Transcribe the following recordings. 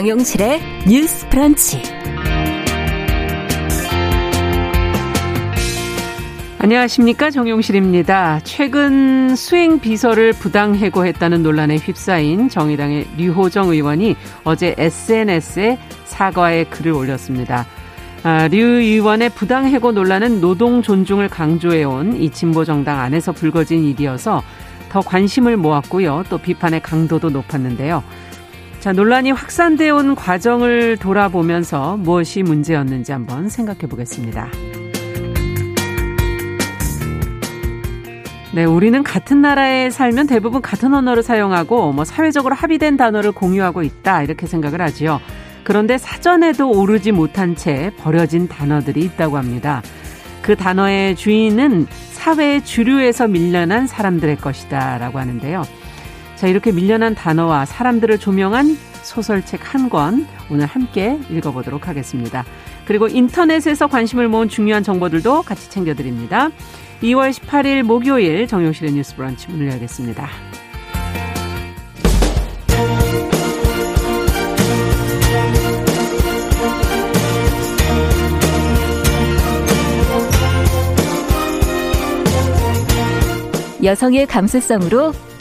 정용실의 뉴스 프런치. 안녕하십니까 정용실입니다. 최근 수행 비서를 부당 해고했다는 논란에 휩싸인 정의당의 류호정 의원이 어제 SNS에 사과의 글을 올렸습니다. 아, 류 의원의 부당 해고 논란은 노동 존중을 강조해온 이 진보 정당 안에서 불거진 일이어서 더 관심을 모았고요. 또 비판의 강도도 높았는데요. 자, 논란이 확산되어 온 과정을 돌아보면서 무엇이 문제였는지 한번 생각해 보겠습니다. 네, 우리는 같은 나라에 살면 대부분 같은 언어를 사용하고 뭐 사회적으로 합의된 단어를 공유하고 있다 이렇게 생각을 하지요. 그런데 사전에도 오르지 못한 채 버려진 단어들이 있다고 합니다. 그 단어의 주인은 사회의 주류에서 밀려난 사람들의 것이다라고 하는데요. 자, 이렇게 밀려난 단어와 사람들을 조명한 소설책 한 권 오늘 함께 읽어보도록 하겠습니다. 그리고 인터넷에서 관심을 모은 중요한 정보들도 같이 챙겨드립니다. 2월 18일 목요일 정용실의 뉴스 브런치 문을 열겠습니다. 여성의 감수성으로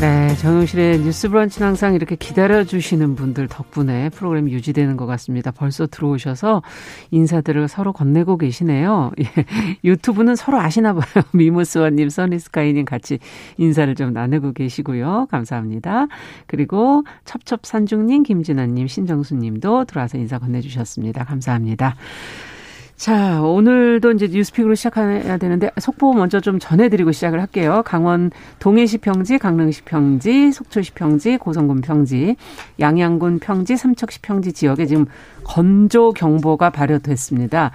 네, 정용실의 뉴스 브런치는 항상 이렇게 기다려주시는 분들 덕분에 프로그램이 유지되는 것 같습니다. 벌써 들어오셔서 인사들을 서로 건네고 계시네요. 예, 유튜브는 서로 아시나 봐요. 미무스원님, 써니스카이님 같이 인사를 좀 나누고 계시고요. 감사합니다. 그리고 첩첩산중님, 김진아님, 신정수님도 들어와서 인사 건네주셨습니다. 감사합니다. 자, 오늘도 이제 뉴스픽으로 시작해야 되는데 속보 먼저 좀 전해드리고 시작을 할게요. 강원 동해시 평지, 강릉시 평지, 속초시 평지, 고성군 평지, 양양군 평지, 삼척시 평지 지역에 지금 건조 경보가 발효됐습니다.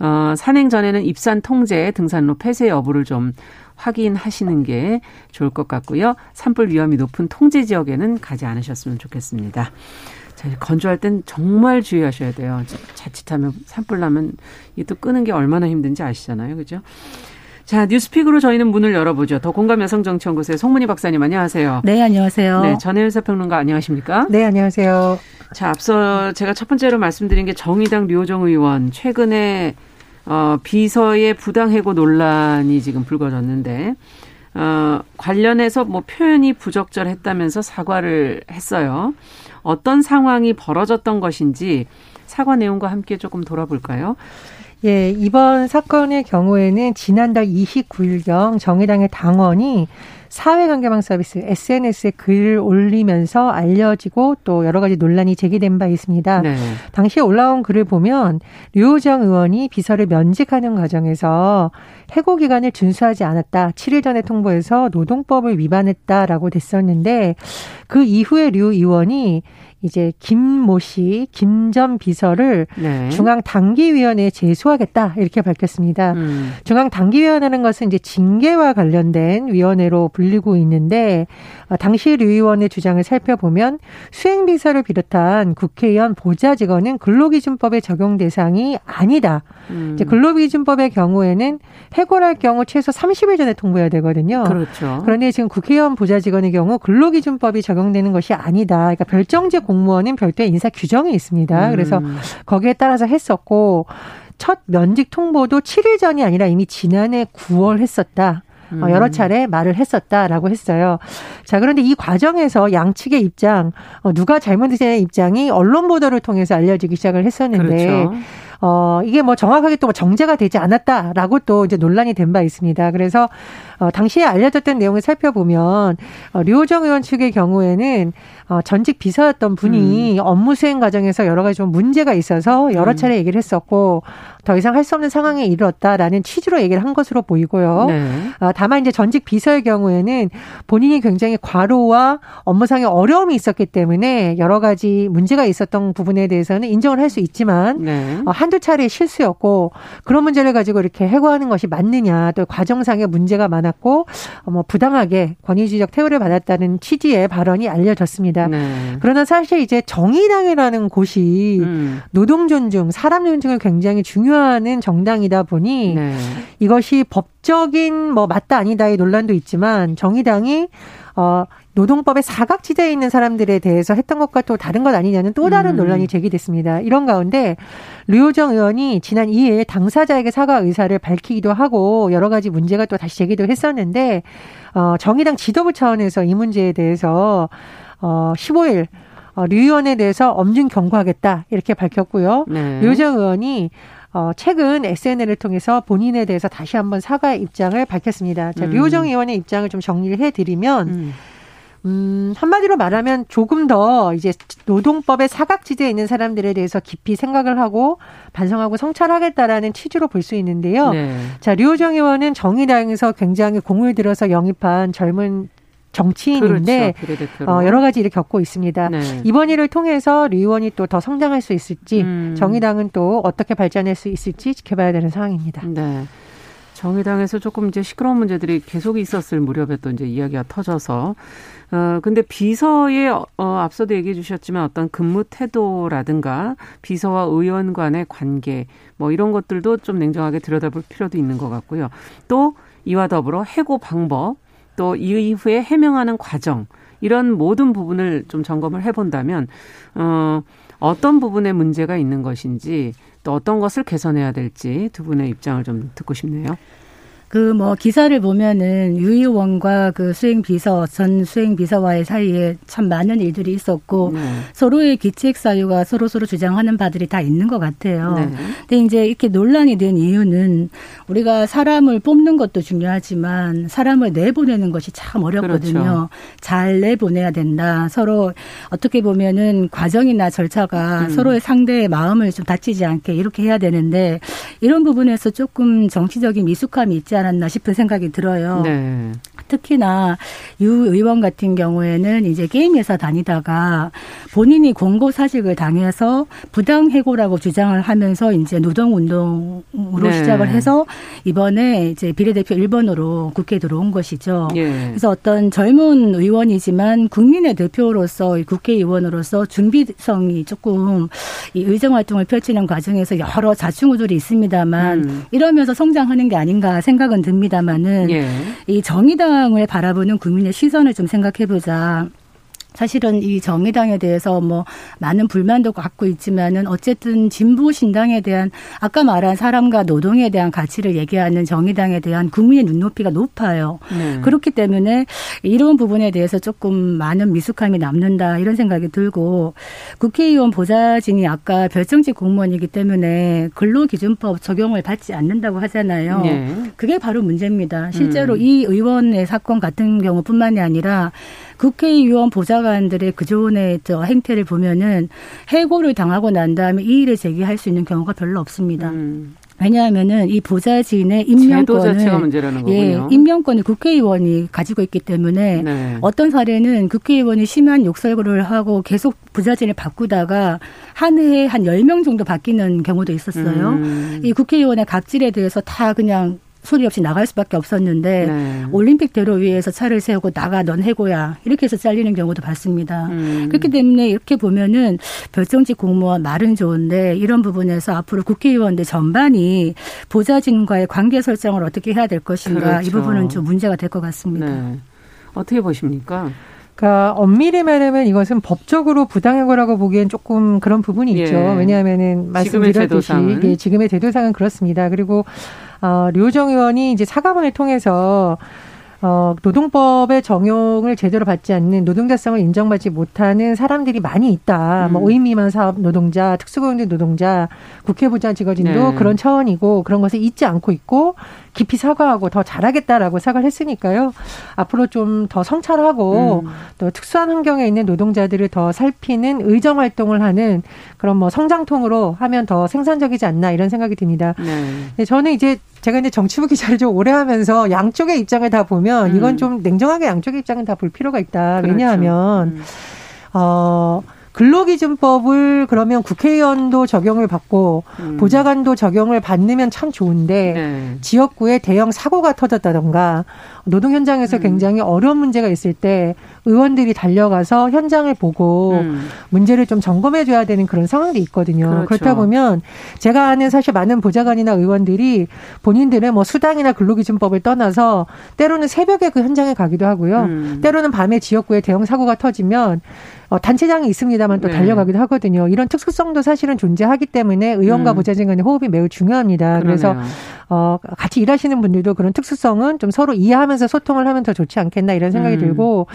어, 산행 전에는 입산 통제, 등산로 폐쇄 여부를 좀 확인하시는 게 좋을 것 같고요. 산불 위험이 높은 통제 지역에는 가지 않으셨으면 좋겠습니다. 건조할 땐 정말 주의하셔야 돼요. 자칫하면 산불 나면 이또 끄는 게 얼마나 힘든지 아시잖아요. 그죠? 자, 뉴스픽으로 저희는 문을 열어보죠. 더 공감 여성정치연구소의 송문희 박사님 안녕하세요. 네, 안녕하세요. 네, 전혜연 사평론가 안녕하십니까? 네, 안녕하세요. 자, 앞서 제가 첫 번째로 말씀드린 게 정의당 류호정 의원 최근에 어, 비서의 부당해고 논란이 지금 불거졌는데 어, 관련해서 뭐 표현이 부적절했다면서 사과를 했어요. 어떤 상황이 벌어졌던 것인지 사과 내용과 함께 조금 돌아볼까요? 예, 이번 사건의 경우에는 지난달 29일경 정의당의 당원이 사회관계망 서비스 SNS에 글을 올리면서 알려지고 또 여러 가지 논란이 제기된 바 있습니다. 네. 당시에 올라온 글을 보면 류호정 의원이 비서를 면직하는 과정에서 해고 기간을 준수하지 않았다. 7일 전에 통보해서 노동법을 위반했다라고 됐었는데 그 이후에 류 의원이 이제 김모 씨, 김 전 비서를 네. 중앙 당기위원회에 제소하겠다 이렇게 밝혔습니다. 음. 중앙 당기위원회라는 것은 이제 징계와 관련된 위원회로 불리고 있는데 어, 당시 류 의원의 주장을 살펴보면 수행 비서를 비롯한 국회의원 보좌 직원은 근로기준법의 적용 대상이 아니다. 음. 이제 근로기준법의 경우에는 해고할 경우 최소 30일 전에 통보해야 되거든요. 그렇죠. 그런데 지금 국회의원 보좌 직원의 경우 근로기준법이 적용되는 것이 아니다. 그러니까 별정제 공무원은 별도의 인사 규정이 있습니다. 음. 그래서 거기에 따라서 했었고 첫 면직 통보도 7일 전이 아니라 이미 지난해 9월 했었다. 어, 여러 음. 차례 말을 했었다라고 했어요. 자, 그런데 이 과정에서 양측의 입장, 어, 누가 잘못했냐의 입장이 언론 보도를 통해서 알려지기 시작을 했었는데, 그렇죠. 어, 이게 뭐 정확하게 또 정제가 되지 않았다라고 또 이제 논란이 된 바 있습니다. 그래서 어, 당시에 알려졌던 내용을 살펴보면 어, 류호정 의원 측의 경우에는 어, 전직 비서였던 분이 음. 업무 수행 과정에서 여러 가지 좀 문제가 있어서 여러 음. 차례 얘기를 했었고 더 이상 할 수 없는 상황에 이르렀다라는 취지로 얘기를 한 것으로 보이고요. 네. 어, 다만 이제 전직 비서의 경우에는 본인이 굉장히 과로와 업무상의 어려움이 있었기 때문에 여러 가지 문제가 있었던 부분에 대해서는 인정을 할 수 있지만 네. 어, 한두 한두 차례의 실수였고 그런 문제를 가지고 이렇게 해고하는 것이 맞느냐 또 과정상의 문제가 많았고 어, 뭐 부당하게 권위주의적 태우를 받았다는 취지의 발언이 알려졌습니다. 네. 그러나 사실 이제 정의당이라는 곳이 음. 노동 존중, 사람 존중을 굉장히 중요하는 정당이다 보니 네. 이것이 법적인 뭐 맞다 아니다의 논란도 있지만 정의당이 어 노동법의 사각지대에 있는 사람들에 대해서 했던 것과 또 다른 것 아니냐는 또 다른 음. 논란이 제기됐습니다. 이런 가운데 류호정 의원이 지난 2일 당사자에게 사과 의사를 밝히기도 하고 여러 가지 문제가 또 다시 제기도 했었는데 어 정의당 지도부 차원에서 이 문제에 대해서 어 15일 어, 류 의원에 대해서 엄중 경고하겠다 이렇게 밝혔고요. 네. 류호정 의원이 어, 최근 SNL을 통해서 본인에 대해서 다시 한번 사과의 입장을 밝혔습니다. 자, 음. 류호정 의원의 입장을 좀 정리를 해드리면 음. 음, 한마디로 말하면 조금 더 이제 노동법의 사각지대에 있는 사람들에 대해서 깊이 생각을 하고 반성하고 성찰하겠다라는 취지로 볼 수 있는데요. 네. 자, 류호정 의원은 정의당에서 굉장히 공을 들여서 영입한 젊은 정치인인데 그렇죠. 어, 여러 가지 일을 겪고 있습니다. 네. 이번 일을 통해서 류 의원이 또 더 성장할 수 있을지 음. 정의당은 또 어떻게 발전할 수 있을지 지켜봐야 되는 상황입니다. 네. 정의당에서 조금 이제 시끄러운 문제들이 계속 있었을 무렵에 또 이제 이야기가 터져서 어 근데 비서에 어 앞서도 얘기해 주셨지만 어떤 근무 태도라든가 비서와 의원 간의 관계 뭐 이런 것들도 좀 냉정하게 들여다볼 필요도 있는 것 같고요. 또 이와 더불어 해고 방법 또 이후에 해명하는 과정 이런 모든 부분을 좀 점검을 해본다면 어 어떤 부분에 문제가 있는 것인지 또 어떤 것을 개선해야 될지 두 분의 입장을 좀 듣고 싶네요. 그 뭐 기사를 보면은 유 의원과 그 수행 비서 전 수행 비서와의 사이에 참 많은 일들이 있었고 네. 서로의 기책 사유가 서로 서로 주장하는 바들이 다 있는 것 같아요. 네. 근데 이제 이렇게 논란이 된 이유는 우리가 사람을 뽑는 것도 중요하지만 사람을 내보내는 것이 참 어렵거든요. 그렇죠. 잘 내보내야 된다. 서로 어떻게 보면은 과정이나 절차가 음. 서로의 상대의 마음을 좀 다치지 않게 이렇게 해야 되는데 이런 부분에서 조금 정치적인 미숙함이 있지 않 않았나 싶은 생각이 들어요. 네. 특히나 유 의원 같은 경우에는 이제 게임 회사 다니다가 본인이 공고 사직을 당해서 부당 해고라고 주장을 하면서 이제 노동 운동으로 네. 시작을 해서 이번에 이제 비례대표 1번으로 국회에 들어온 것이죠. 예. 그래서 어떤 젊은 의원이지만 국민의 대표로서 국회의원으로서 준비성이 조금 이 의정 활동을 펼치는 과정에서 여러 자충우돌이 있습니다만 음. 이러면서 성장하는 게 아닌가 생각 은 듭니다만은 예. 이 정의당을 바라보는 국민의 시선을 좀 생각해 보자. 사실은 이 정의당에 대해서 뭐 많은 불만도 갖고 있지만은 어쨌든 진보 신당에 대한 아까 말한 사람과 노동에 대한 가치를 얘기하는 정의당에 대한 국민의 눈높이가 높아요. 네. 그렇기 때문에 이런 부분에 대해서 조금 많은 미숙함이 남는다 이런 생각이 들고 국회의원 보좌진이 아까 별정직 공무원이기 때문에 근로기준법 적용을 받지 않는다고 하잖아요. 네. 그게 바로 문제입니다. 실제로 음. 이 의원의 사건 같은 경우뿐만이 아니라 국회의원 보좌관들의 그조원의 저 행태를 보면은 해고를 당하고 난 다음에 이의를 제기할 수 있는 경우가 별로 없습니다. 음. 왜냐하면은 이 보좌진의 임명권을 예, 임명권을 국회의원이 가지고 있기 때문에 네. 어떤 사례는 국회의원이 심한 욕설을 하고 계속 보좌진을 바꾸다가 한 해에 한 열 명 정도 바뀌는 경우도 있었어요. 음. 이 국회의원의 갑질에 대해서 다 그냥 소리 없이 나갈 수밖에 없었는데 네. 올림픽 대로 위에서 차를 세우고 나가 넌 해고야 이렇게 해서 잘리는 경우도 봤습니다. 음. 그렇기 때문에 이렇게 보면은 별정직 공무원 말은 좋은데 이런 부분에서 앞으로 국회의원들 전반이 보좌진과의 관계 설정을 어떻게 해야 될 것인가 그렇죠. 이 부분은 좀 문제가 될 것 같습니다. 네. 어떻게 보십니까? 그러니까 엄밀히 말하면 이것은 법적으로 부당해고라고 보기엔 조금 그런 부분이 있죠. 예. 왜냐하면은 말씀드렸듯이 예, 지금의 제도상은 그렇습니다. 그리고 어, 류정 의원이 이제 사과문을 통해서 어, 노동법의 적용을 제대로 받지 않는 노동자성을 인정받지 못하는 사람들이 많이 있다. 뭐 음. 뭐 5인 미만 사업 노동자, 특수고용된 노동자, 국회부자 직원진도 네. 그런 차원이고 그런 것을 잊지 않고 있고 깊이 사과하고 더 잘하겠다라고 사과를 했으니까요. 앞으로 좀 더 성찰하고 음. 또 특수한 환경에 있는 노동자들을 더 살피는 의정 활동을 하는 그런 뭐 성장통으로 하면 더 생산적이지 않나 이런 생각이 듭니다. 네. 저는 이제 제가 이제 정치부 기자를 좀 오래 하면서 양쪽의 입장을 다 보면 음. 이건 좀 냉정하게 양쪽의 입장을 다 볼 필요가 있다. 그렇죠. 왜냐하면 음. 어 근로기준법을 그러면 국회의원도 적용을 받고 음. 보좌관도 적용을 받으면 참 좋은데 네. 지역구에 대형 사고가 터졌다던가 노동 현장에서 음. 굉장히 어려운 문제가 있을 때 의원들이 달려가서 현장을 보고 음. 문제를 좀 점검해 줘야 되는 그런 상황도 있거든요. 그렇죠. 그렇다 보면 제가 아는 사실 많은 보좌관이나 의원들이 본인들의 뭐 수당이나 근로기준법을 떠나서 때로는 새벽에 그 현장에 가기도 하고요. 음. 때로는 밤에 지역구에 대형 사고가 터지면 어, 단체장이 있습니다만 또 네. 달려가기도 하거든요. 이런 특수성도 사실은 존재하기 때문에 의원과 음. 보좌진 간의 호흡이 매우 중요합니다. 그러네요. 어, 같이 일하시는 분들도 그런 특수성은 좀 서로 이해하면서 소통을 하면 더 좋지 않겠나 이런 생각이 음. 들고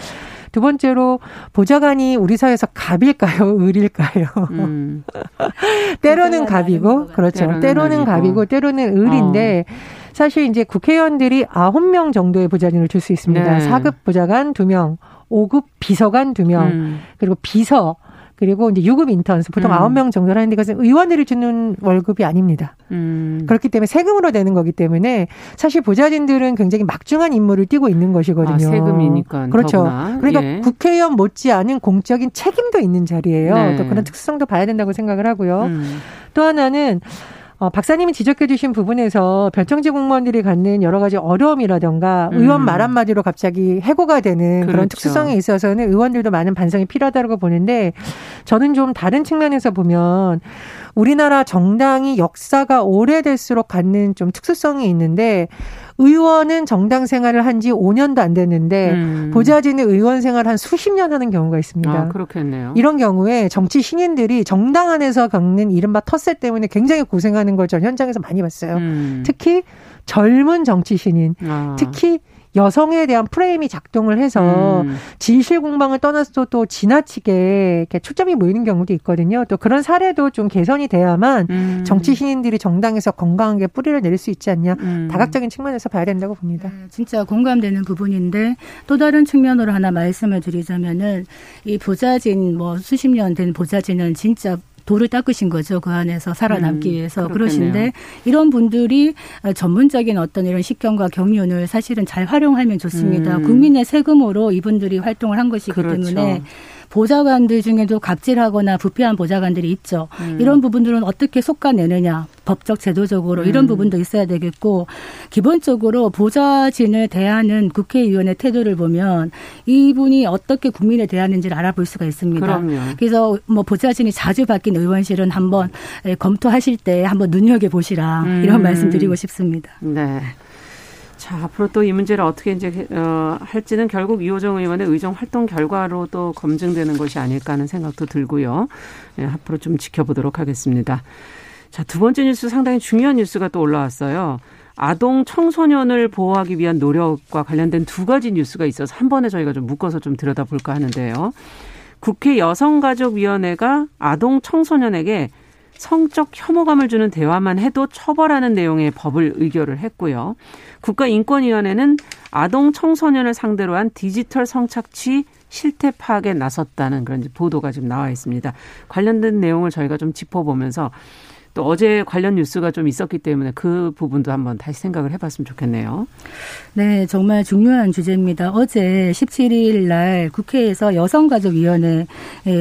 두 번째로 보좌관이 우리 사회에서 갑일까요, 을일까요? 음. 때로는 갑이고 그렇죠. 때로는, 때로는 갑이고 때로는 을인데 어. 사실 이제 국회의원들이 아홉 명 정도의 보좌진을 줄 수 있습니다. 네. 4급 보좌관 두명 5급 비서관 2명, 음. 그리고 비서, 그리고 이제 6급 인턴스 보통 음. 9명 정도 하는데 그것은 의원들이 주는 월급이 아닙니다. 음. 그렇기 때문에 세금으로 되는 거기 때문에 사실 보좌진들은 굉장히 막중한 임무를 띠고 있는 것이거든요. 아, 세금이니까. 그렇죠. 더구나. 그러니까 예. 국회의원 못지않은 공적인 책임도 있는 자리예요. 네. 또 그런 특성도 봐야 된다고 생각을 하고요. 음. 또 하나는 어, 박사님이 지적해 주신 부분에서 별정직 공무원들이 갖는 여러 가지 어려움이라던가 음. 의원 말 한마디로 갑자기 해고가 되는 그렇죠. 그런 특수성에 있어서는 의원들도 많은 반성이 필요하다고 보는데 저는 좀 다른 측면에서 보면 우리나라 정당이 역사가 오래될수록 갖는 좀 특수성이 있는데 의원은 정당 생활을 한 지 5년도 안 됐는데 음. 보좌진의 의원 생활 한 수십 년 하는 경우가 있습니다. 아, 그렇겠네요. 이런 경우에 정치 신인들이 정당 안에서 겪는 이른바 텃세 때문에 굉장히 고생하는 걸 전 현장에서 많이 봤어요. 음. 특히 젊은 정치 신인, 아. 특히 여성에 대한 프레임이 작동을 해서 음. 진실 공방을 떠나서 또 지나치게 이렇게 초점이 모이는 경우도 있거든요. 또 그런 사례도 좀 개선이 돼야만 음. 정치 신인들이 정당에서 건강하게 뿌리를 내릴 수 있지 않냐. 음. 다각적인 측면에서 봐야 된다고 봅니다. 네, 진짜 공감되는 부분인데 또 다른 측면으로 하나 말씀을 드리자면은 이 보좌진 뭐 수십 년 된 보좌진은 진짜 돌을 닦으신 거죠. 그 안에서 살아남기 음, 위해서. 그렇겠네요. 그러신데 이런 분들이 전문적인 어떤 이런 식견과 경륜을 사실은 잘 활용하면 좋습니다. 음. 국민의 세금으로 이분들이 활동을 한 것이기 그렇죠. 때문에 보좌관들 중에도 갑질하거나 부패한 보좌관들이 있죠. 음. 이런 부분들은 어떻게 속아내느냐. 법적 제도적으로 이런 음. 부분도 있어야 되겠고 기본적으로 보좌진을 대하는 국회의원의 태도를 보면 이분이 어떻게 국민에 대하는지를 알아볼 수가 있습니다. 그럼요. 그래서 뭐 보좌진이 자주 바뀐 의원실은 한번 검토하실 때 한번 눈여겨 보시라 음. 이런 말씀드리고 싶습니다. 네. 자, 앞으로 또 이 문제를 어떻게 이제 어, 할지는 결국 이호정 의원의 의정 활동 결과로 또 검증되는 것이 아닐까 하는 생각도 들고요. 네, 앞으로 좀 지켜보도록 하겠습니다. 자, 두 번째 뉴스 상당히 중요한 뉴스가 또 올라왔어요. 아동 청소년을 보호하기 위한 노력과 관련된 두 가지 뉴스가 있어서 한 번에 저희가 좀 묶어서 좀 들여다볼까 하는데요. 국회 여성가족위원회가 아동 청소년에게 성적 혐오감을 주는 대화만 해도 처벌하는 내용의 법을 의결을 했고요. 국가인권위원회는 아동 청소년을 상대로 한 디지털 성착취 실태 파악에 나섰다는 그런 보도가 지금 나와 있습니다. 관련된 내용을 저희가 좀 짚어보면서 또 어제 관련 뉴스가 좀 있었기 때문에 그 부분도 한번 다시 생각을 해봤으면 좋겠네요. 네, 정말 중요한 주제입니다. 어제 17일 날 국회에서 여성가족위원회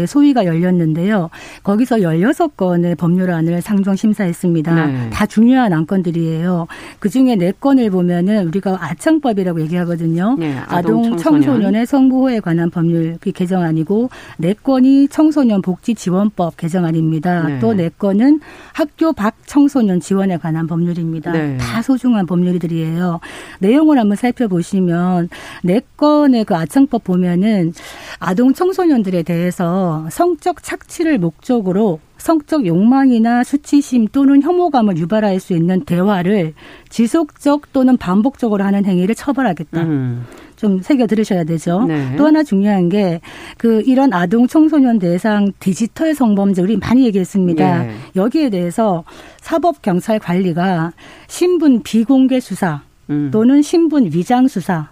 소위가 열렸는데요. 거기서 16건의 법률안을 상정 심사했습니다. 네. 다 중요한 안건들이에요. 그 중에 4건을 보면은 우리가 아청법이라고 얘기하거든요. 네, 아동, 청소년. 청소년 의 성보호에 관한 법률 그 개정안이고 4건이 청소년 복지 지원법 개정안입니다. 네. 또 4건은 학교 밖 청소년 지원에 관한 법률입니다. 네. 다 소중한 법률들이에요. 내용을 한번 살펴보시면 네 건의 그 아청법 보면은 아동 청소년들에 대해서 성적 착취를 목적으로 성적 욕망이나 수치심 또는 혐오감을 유발할 수 있는 대화를 지속적 또는 반복적으로 하는 행위를 처벌하겠다. 음. 좀 새겨 들으셔야 되죠. 네. 또 하나 중요한 게 그 이런 아동 청소년 대상 디지털 성범죄 우리 많이 얘기했습니다. 네. 여기에 대해서 사법 경찰 관리가 신분 비공개 수사 음. 또는 신분 위장 수사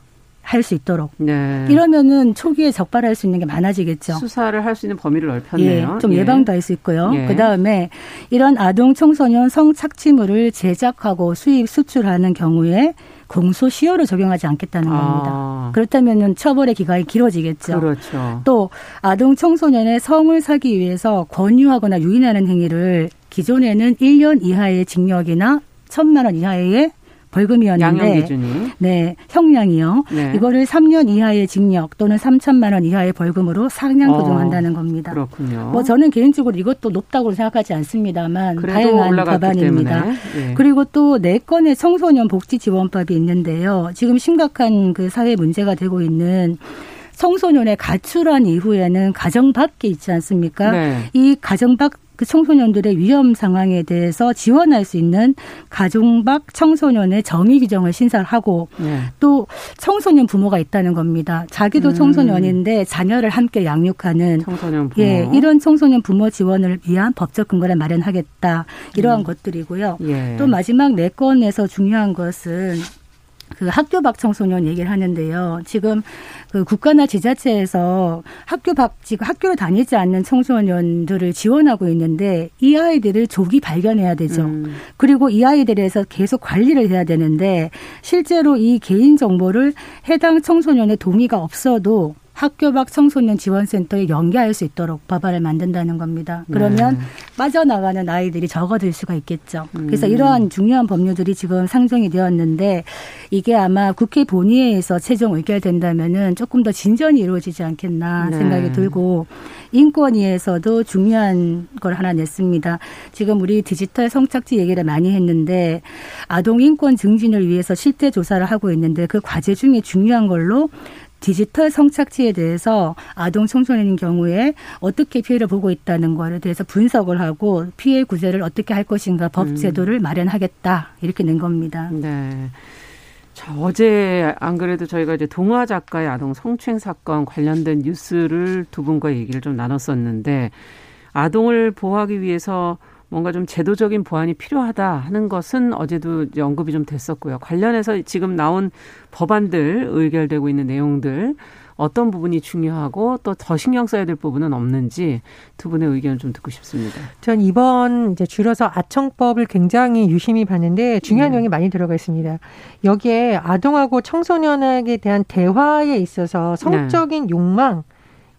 할 수 있도록 네. 이러면은 초기에 적발할 수 있는 게 많아지겠죠. 수사를 할 수 있는 범위를 넓혔네요. 예, 좀 예. 방도 할수 있고요. 예. 그 다음에 이런 아동 청소년 성착취물을 제작하고 수입 수출하는 경우에 공소시효를 적용하지 않겠다는 아. 겁니다. 그렇다면 처벌의 기간이 길어지겠죠. 그렇죠. 또 아동 청소년의 성을 사기 위해서 권유하거나 유인하는 행위를 기존에는 1년 이하의 징역이나 천만 원 이하의 벌금이었는데 네 형량이요. 네. 이거를 3년 이하의 징역 또는 3천만 원 이하의 벌금으로 상향 조정한다는 어, 겁니다. 그렇군요. 뭐 저는 개인적으로 이것도 높다고 생각하지 않습니다만 다양한 법안입니다. 네. 그리고 또 네 건의 청소년 복지 지원법이 있는데요. 지금 심각한 그 사회 문제가 되고 있는 청소년의 가출한 이후에는 가정 밖에 있지 않습니까? 네. 이 가정 밖 그 청소년들의 위험 상황에 대해서 지원할 수 있는 가정 밖 청소년의 정의 규정을 신설 하고 네. 또 청소년 부모가 있다는 겁니다. 자기도 음. 청소년인데 자녀를 함께 양육하는 청소년 부모. 예, 이런 청소년 부모 지원을 위한 법적 근거를 마련하겠다. 이러한 음. 것들이고요. 예. 또 마지막 네 건에서 중요한 것은 그 학교 밖 청소년 얘기를 하는데요. 지금 그 국가나 지자체에서 학교 밖 지금 학교를 다니지 않는 청소년들을 지원하고 있는데 이 아이들을 조기 발견해야 되죠. 음. 그리고 이 아이들에서 계속 관리를 해야 되는데 실제로 이 개인 정보를 해당 청소년의 동의가 없어도 학교 밖 청소년 지원센터에 연계할 수 있도록 법안을 만든다는 겁니다. 그러면 네. 빠져나가는 아이들이 적어들 수가 있겠죠. 그래서 음. 이러한 중요한 법률들이 지금 상정이 되었는데 이게 아마 국회 본회의에서 최종 의결된다면은 조금 더 진전이 이루어지지 않겠나 네. 생각이 들고 인권위에서도 중요한 걸 하나 냈습니다. 지금 우리 디지털 성착취 얘기를 많이 했는데 아동 인권 증진을 위해서 실태 조사를 하고 있는데 그 과제 중에 중요한 걸로 디지털 성착취에 대해서 아동 청소년인 경우에 어떻게 피해를 보고 있다는 거에 대해서 분석을 하고 피해 구제를 어떻게 할 것인가 법 음. 제도를 음. 마련하겠다 이렇게 낸 겁니다. 네. 자, 어제 안 그래도 저희가 이제 동화 작가의 아동 성추행 사건 관련된 뉴스를 두 분과 얘기를 좀 나눴었는데 아동을 보호하기 위해서 뭔가 좀 제도적인 보완이 필요하다 하는 것은 어제도 언급이 좀 됐었고요. 관련해서 지금 나온 법안들 의결되고 있는 내용들 어떤 부분이 중요하고 또 더 신경 써야 될 부분은 없는지 두 분의 의견을 좀 듣고 싶습니다. 전 이번 이제 줄여서 아청법을 굉장히 유심히 봤는데 중요한 네. 내용이 많이 들어가 있습니다. 여기에 아동하고 청소년에게 대한 대화에 있어서 성적인 네. 욕망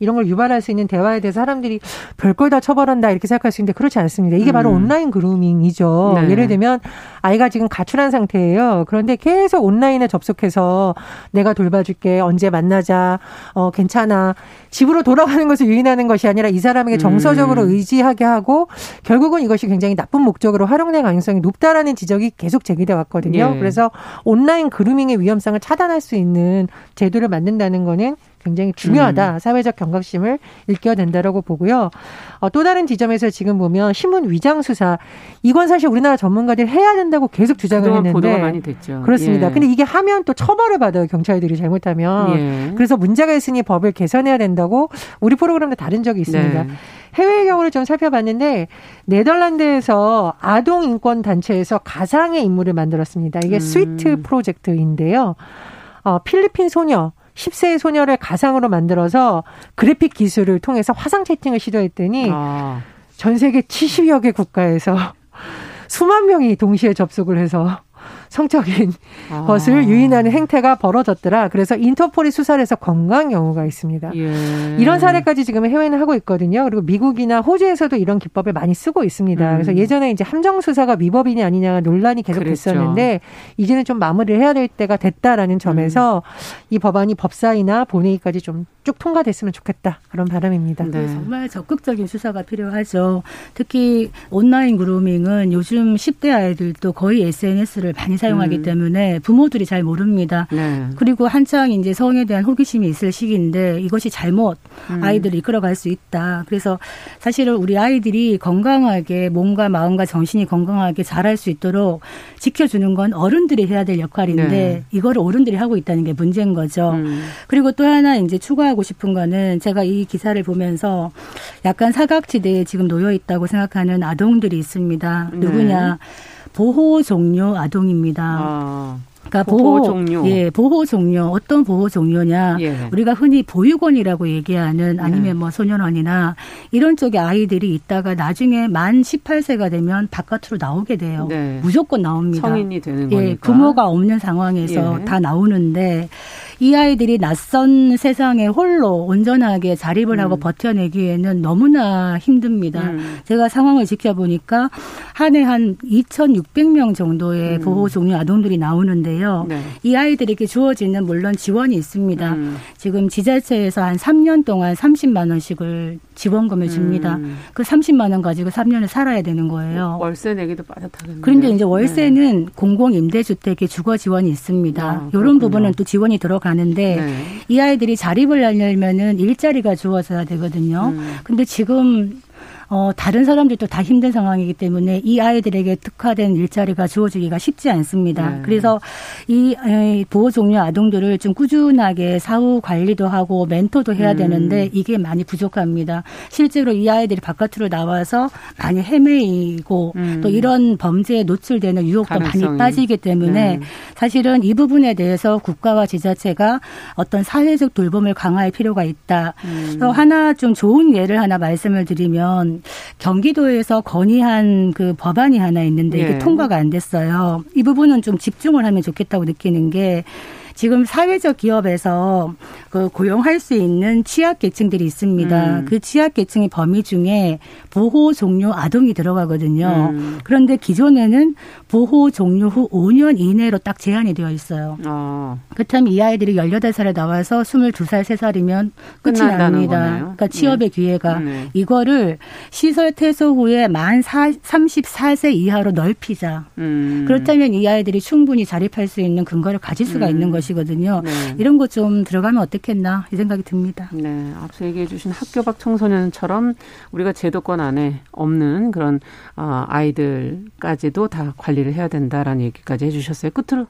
이런 걸 유발할 수 있는 대화에 대해서 사람들이 별걸 다 처벌한다 이렇게 생각할 수 있는데 그렇지 않습니다. 이게 바로 음. 온라인 그루밍이죠. 네. 예를 들면 아이가 지금 가출한 상태예요. 그런데 계속 온라인에 접속해서 내가 돌봐줄게 언제 만나자 어 괜찮아 집으로 돌아가는 것을 유인하는 것이 아니라 이 사람에게 정서적으로 음. 의지하게 하고 결국은 이것이 굉장히 나쁜 목적으로 활용될 가능성이 높다라는 지적이 계속 제기돼 왔거든요. 네. 그래서 온라인 그루밍의 위험성을 차단할 수 있는 제도를 만든다는 거는 굉장히 중요하다. 음. 사회적 경각심을 일깨워야 된다라고 보고요. 어, 또 다른 지점에서 지금 보면 신문 위장 수사 이건 사실 우리나라 전문가들이 해야 된다고 계속 주장을 했는데 보도가 많이 됐죠. 그렇습니다. 예. 근데 이게 하면 또 처벌을 받아요. 경찰들이 잘못하면. 예. 그래서 문제가 있으니 법을 개선해야 된다고 우리 프로그램도 다른 적이 있습니다. 네. 해외의 경우를 좀 살펴봤는데 네덜란드에서 아동 인권 단체에서 가상의 인물을 만들었습니다. 이게 음. 스위트 프로젝트인데요. 어, 필리핀 소녀 10세의 소녀를 가상으로 만들어서 그래픽 기술을 통해서 화상 채팅을 시도했더니 아. 전 세계 70여 개 국가에서 수만 명이 동시에 접속을 해서 성적인 아. 것을 유인하는 행태가 벌어졌더라. 그래서 인터폴이 수사를 해서 건강 경우가 있습니다. 예. 이런 사례까지 지금 해외는 하고 있거든요. 그리고 미국이나 호주에서도 이런 기법을 많이 쓰고 있습니다. 음. 그래서 예전에 이제 함정 수사가 위법이냐 아니냐 논란이 계속 그랬죠. 됐었는데 이제는 좀 마무리를 해야 될 때가 됐다라는 점에서 음. 이 법안이 법사위나 본회의까지 좀 쭉 통과됐으면 좋겠다 그런 바람입니다. 네. 정말 적극적인 수사가 필요하죠. 특히 온라인 그루밍은 요즘 10대 아이들도 거의 SNS를 많이 사용하기 음. 때문에 부모들이 잘 모릅니다. 네. 그리고 한창 이제 성에 대한 호기심이 있을 시기인데 이것이 잘못 음. 아이들을 이끌어갈 수 있다. 그래서 사실은 우리 아이들이 건강하게 몸과 마음과 정신이 건강하게 자랄 수 있도록 지켜주는 건 어른들이 해야 될 역할인데 네. 이거를 어른들이 하고 있다는 게 문제인 거죠. 음. 그리고 또 하나 이제 추가하고 싶은 거는 제가 이 기사를 보면서 약간 사각지대에 지금 놓여 있다고 생각하는 아동들이 있습니다. 누구냐? 네. 보호 종료 아동입니다. 아. 그러니까 보호, 보호, 종료. 예, 보호 종료. 어떤 보호 종료냐? 예. 우리가 흔히 보육원이라고 얘기하는 아니면 네. 뭐 소년원이나 이런 쪽에 아이들이 있다가 나중에 만 18세가 되면 바깥으로 나오게 돼요. 네. 무조건 나옵니다. 성인이 되는 예, 거니까. 부모가 없는 상황에서 예. 다 나오는데 이 아이들이 낯선 세상에 홀로 온전하게 자립을 음. 하고 버텨내기에는 너무나 힘듭니다. 음. 제가 상황을 지켜보니까 한 해 한 2,600명 정도의 음. 보호 종류 아동들이 나오는데요. 네. 이 아이들에게 주어지는 물론 지원이 있습니다. 음. 지금 지자체에서 한 3년 동안 30만 원씩을 지원금을 줍니다. 음. 그 30만 원 가지고 3년을 살아야 되는 거예요. 월세 내기도 빠듯하겠네요. 그런데 이제 월세는 네. 공공 임대주택에 주거 지원이 있습니다. 아, 이런 부분은 또 지원이 들어가 는데 네. 이 아이들이 자립을 하려면은 일자리가 주어져야 되거든요. 음. 근데 지금 어, 다른 사람들도 다 힘든 상황이기 때문에 이 아이들에게 특화된 일자리가 주어지기가 쉽지 않습니다. 네. 그래서 이 보호 종류 아동들을 좀 꾸준하게 사후 관리도 하고 멘토도 해야 음. 되는데 이게 많이 부족합니다. 실제로 이 아이들이 바깥으로 나와서 많이 헤매이고 음. 또 이런 범죄에 노출되는 유혹도 가능성이. 많이 빠지기 때문에 네. 사실은 이 부분에 대해서 국가와 지자체가 어떤 사회적 돌봄을 강화할 필요가 있다. 음. 하나 좀 좋은 예를 하나 말씀을 드리면 경기도에서 건의한 그 법안이 하나 있는데 이게 예. 통과가 안 됐어요. 이 부분은 좀 집중을 하면 좋겠다고 느끼는 게 지금 사회적 기업에서 그 고용할 수 있는 취약 계층들이 있습니다. 음. 그 취약 계층의 범위 중에 보호 종료 아동이 들어가거든요. 음. 그런데 기존에는 보호 종료 후 5년 이내로 딱 제한이 되어 있어요. 어. 그렇다면 이 아이들이 18살에 나와서 22살, 3살이면 끝이 납니다. 거네요. 그러니까 취업의 네. 기회가 네. 이거를 시설 퇴소 후에 만 4, 34세 이하로 넓히자. 음. 그렇다면 이 아이들이 충분히 자립할 수 있는 근거를 가질 수가 음. 있는 것이 거든요. 네. 이런 것좀 들어가면 어떻겠나 이 생각이 듭니다. 네. 앞서 얘기해 주신 학교 밖 청소년처럼 우리가 제도권 안에 없는 그런 어, 아이들까지도 다 관리를 해야 된다라는 얘기까지 해주셨어요. 끝으로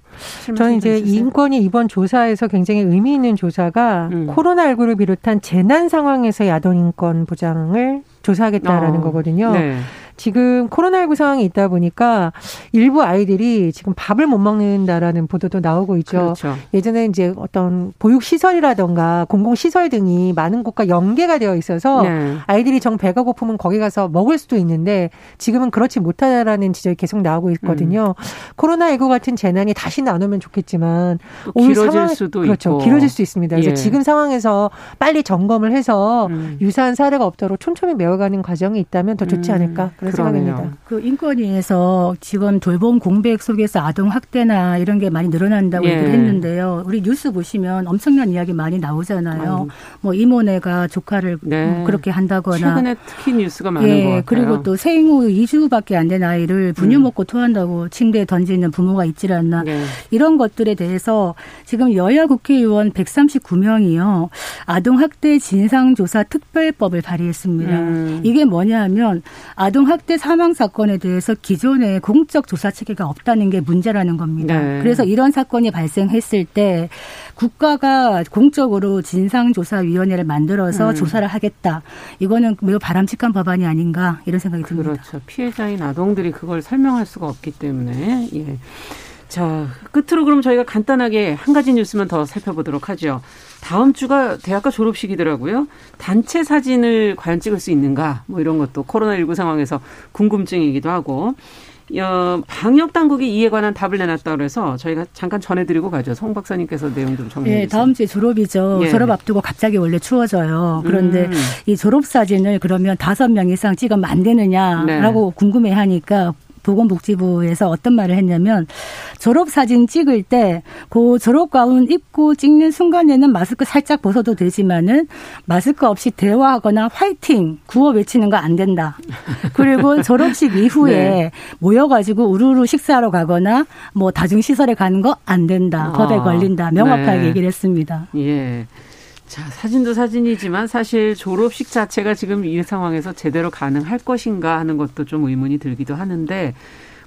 저는 이제 인권이 이번 조사에서 굉장히 의미 있는 조사가 음. 코로나19를 비롯한 재난 상황에서 야동 인권 보장을 조사하겠다라는 어. 거거든요. 네. 지금 코로나19 상황이 있다 보니까 일부 아이들이 지금 밥을 못 먹는다라는 보도도 나오고 있죠. 그렇죠. 예전에 이제 어떤 보육 시설이라던가 공공 시설 등이 많은 곳과 연계가 되어 있어서 네. 아이들이 정 배가 고프면 거기 가서 먹을 수도 있는데 지금은 그렇지 못하다라는 지적이 계속 나오고 있거든요. 음. 코로나19 같은 재난이 다시 나누면 좋겠지만 길어질 상황, 수도 그렇죠. 있고. 길어질 수 있습니다. 그래서 예. 지금 상황에서 빨리 점검을 해서 음. 유사한 사례가 없도록 촘촘히 메워가는 과정이 있다면 더 좋지 음. 않을까. 음. 그런 생각입니다. 그 인권위에서 지금 돌봄 공백 속에서 아동 학대나 이런 게 많이 늘어난다고 예. 얘기를 했는데요. 우리 뉴스 보시면 엄청난 이야기 많이 나오잖아요. 아유. 뭐 이모네가 조카를 네. 뭐 그렇게 한다거나 최근에 특히 뉴스가 많은 예. 것 같아요. 그리고 또 생후 2주밖에 안 된 아이를 분유 음. 먹고 토한다고 침대에 던지는 부모가 있질 않나 네. 이런 것들에 대해서 지금 여야 국회의원 139명이요 아동 학대 진상조사 특별법을 발의했습니다. 음. 이게 뭐냐하면 아동 학대 학대 사망 사건에 대해서 기존에 공적 조사 체계가 없다는 게 문제라는 겁니다. 네. 그래서 이런 사건이 발생했을 때 국가가 공적으로 진상조사위원회를 만들어서 음. 조사를 하겠다. 이거는 매우 바람직한 법안이 아닌가 이런 생각이 듭니다. 그렇죠. 피해자인 아동들이 그걸 설명할 수가 없기 때문에 예. 자, 끝으로 그럼 저희가 간단하게 한 가지 뉴스만 더 살펴보도록 하죠. 다음 주가 대학가 졸업식이더라고요. 단체 사진을 과연 찍을 수 있는가? 뭐 이런 것도 코로나19 상황에서 궁금증이기도 하고. 어, 방역 당국이 이에 관한 답을 내놨다 그래서 저희가 잠깐 전해드리고 가죠. 송 박사님께서 내용 좀 정리해 주세요. 네, 다음 주에 졸업이죠. 예. 졸업 앞두고 갑자기 원래 추워져요. 그런데 음. 이 졸업 사진을 그러면 다섯 명 이상 찍으면 안 되느냐라고 네. 궁금해하니까 보건복지부에서 어떤 말을 했냐면 졸업 사진 찍을 때 그 졸업 가운 입고 찍는 순간에는 마스크 살짝 벗어도 되지만은 마스크 없이 대화하거나 화이팅 구호 외치는 거 안 된다. 그리고 졸업식 이후에 네. 모여가지고 우르르 식사하러 가거나 뭐 다중시설에 가는 거 안 된다. 법에 아, 걸린다. 명확하게 네. 얘기를 했습니다. 예. 자, 사진도 사진이지만 사실 졸업식 자체가 지금 이 상황에서 제대로 가능할 것인가 하는 것도 좀 의문이 들기도 하는데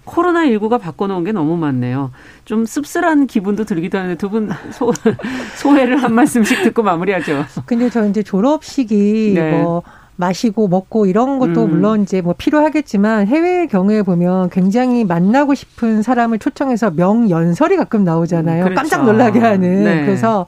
코로나19가 바꿔놓은 게 너무 많네요. 좀 씁쓸한 기분도 들기도 하는데 두 분 소회를 한 말씀씩 듣고 마무리하죠. 근데 저 이제 졸업식이 네. 뭐 마시고 먹고 이런 것도 음. 물론 이제 뭐 필요하겠지만 해외의 경우에 보면 굉장히 만나고 싶은 사람을 초청해서 명연설이 가끔 나오잖아요. 음, 그렇죠. 깜짝 놀라게 하는. 네. 그래서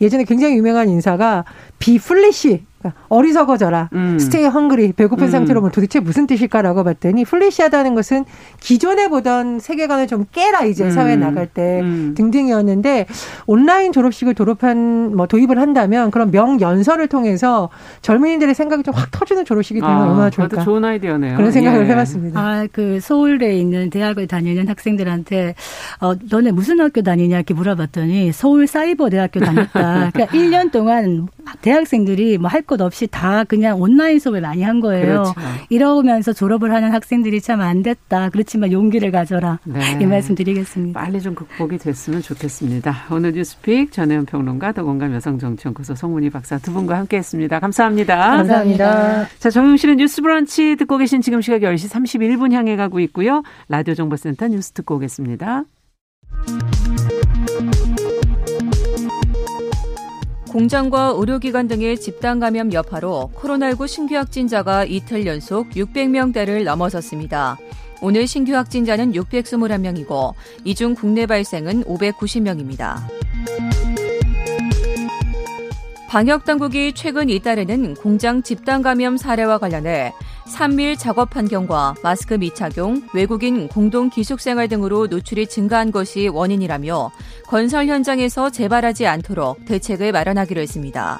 예전에 굉장히 유명한 인사가 be foolish 그러니까 어리석어져라. 음. stay hungry 배고픈 음. 상태로 면 도대체 무슨 뜻일까라고 봤더니 foolish하다는 것은 기존에 보던 세계관을 좀 깨라 이제 음. 사회에 나갈 때 음. 등등이었는데 온라인 졸업식을 졸업한 뭐 도입을 한다면 그런 명연설을 통해서 젊은이들의 생각이 좀 확 터지는 졸업식이 되면 아, 얼마나 좋을까. 좋은 아이디어네요. 그런 생각을 예. 해봤습니다. 아, 그 서울대에 있는 대학을 다니는 학생들한테 어, 너네 무슨 학교 다니냐 이렇게 물어봤더니 서울 사이버 대학교 다녔다. 그러니까 1년 동안 대학생들이 뭐 할것 없이 다 그냥 온라인 수업을 많이 한 거예요. 그렇죠. 이러면서 졸업을 하는 학생들이 참 안 됐다. 그렇지만 용기를 가져라. 네. 이 말씀 드리겠습니다. 빨리 좀 극복이 됐으면 좋겠습니다. 오늘 뉴스픽 전혜연 평론가 더공감 여성정치연구소 송문희 박사 두 분과 함께했습니다. 감사합니다. 감사합니다. 자 정용실의 뉴스 브런치 듣고 계신 지금 시각 10시 31분 향해 가고 있고요. 라디오 정보센터 뉴스 듣고 오겠습니다. 공장과 의료기관 등의 집단 감염 여파로 코로나19 신규 확진자가 이틀 연속 600명대를 넘어섰습니다. 오늘 신규 확진자는 621명이고 이 중 국내 발생은 590명입니다. 방역 당국이 최근 잇따르는 공장 집단 감염 사례와 관련해 산밀 작업 환경과 마스크 미착용, 외국인 공동 기숙 생활 등으로 노출이 증가한 것이 원인이라며 건설 현장에서 재발하지 않도록 대책을 마련하기로 했습니다.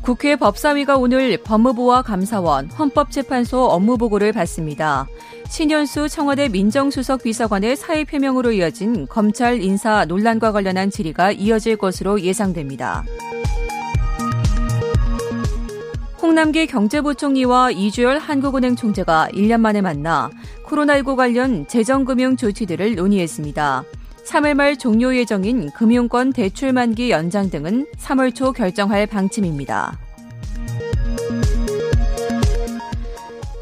국회 법사위가 오늘 법무부와 감사원, 헌법재판소 업무 보고를 받습니다. 신현수 청와대 민정수석 비서관의 사의 표명으로 이어진 검찰 인사 논란과 관련한 질의가 이어질 것으로 예상됩니다. 홍남기 경제부총리와 이주열 한국은행 총재가 1년 만에 만나 코로나19 관련 재정금융 조치들을 논의했습니다. 3월 말 종료 예정인 금융권 대출 만기 연장 등은 3월 초 결정할 방침입니다.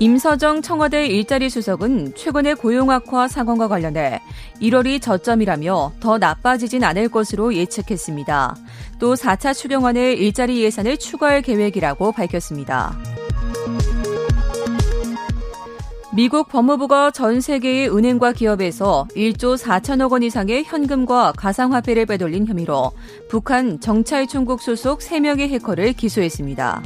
임서정 청와대 일자리 수석은 최근의 고용 악화 상황과 관련해 1월이 저점이라며 더 나빠지진 않을 것으로 예측했습니다. 또 4차 추경안에 일자리 예산을 추가할 계획이라고 밝혔습니다. 미국 법무부가 전 세계의 은행과 기업에서 1조 4천억 원 이상의 현금과 가상화폐를 빼돌린 혐의로 북한 정찰총국 소속 3명의 해커를 기소했습니다.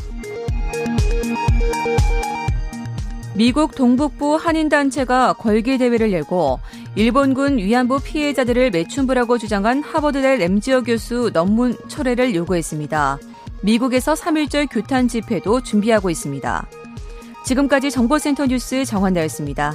미국 동북부 한인단체가 걸기 대회를 열고 일본군 위안부 피해자들을 매춘부라고 주장한 하버드대 램지어 교수 논문 철회를 요구했습니다. 미국에서 3일절 규탄 집회도 준비하고 있습니다. 지금까지 정보센터 뉴스 정한나였습니다.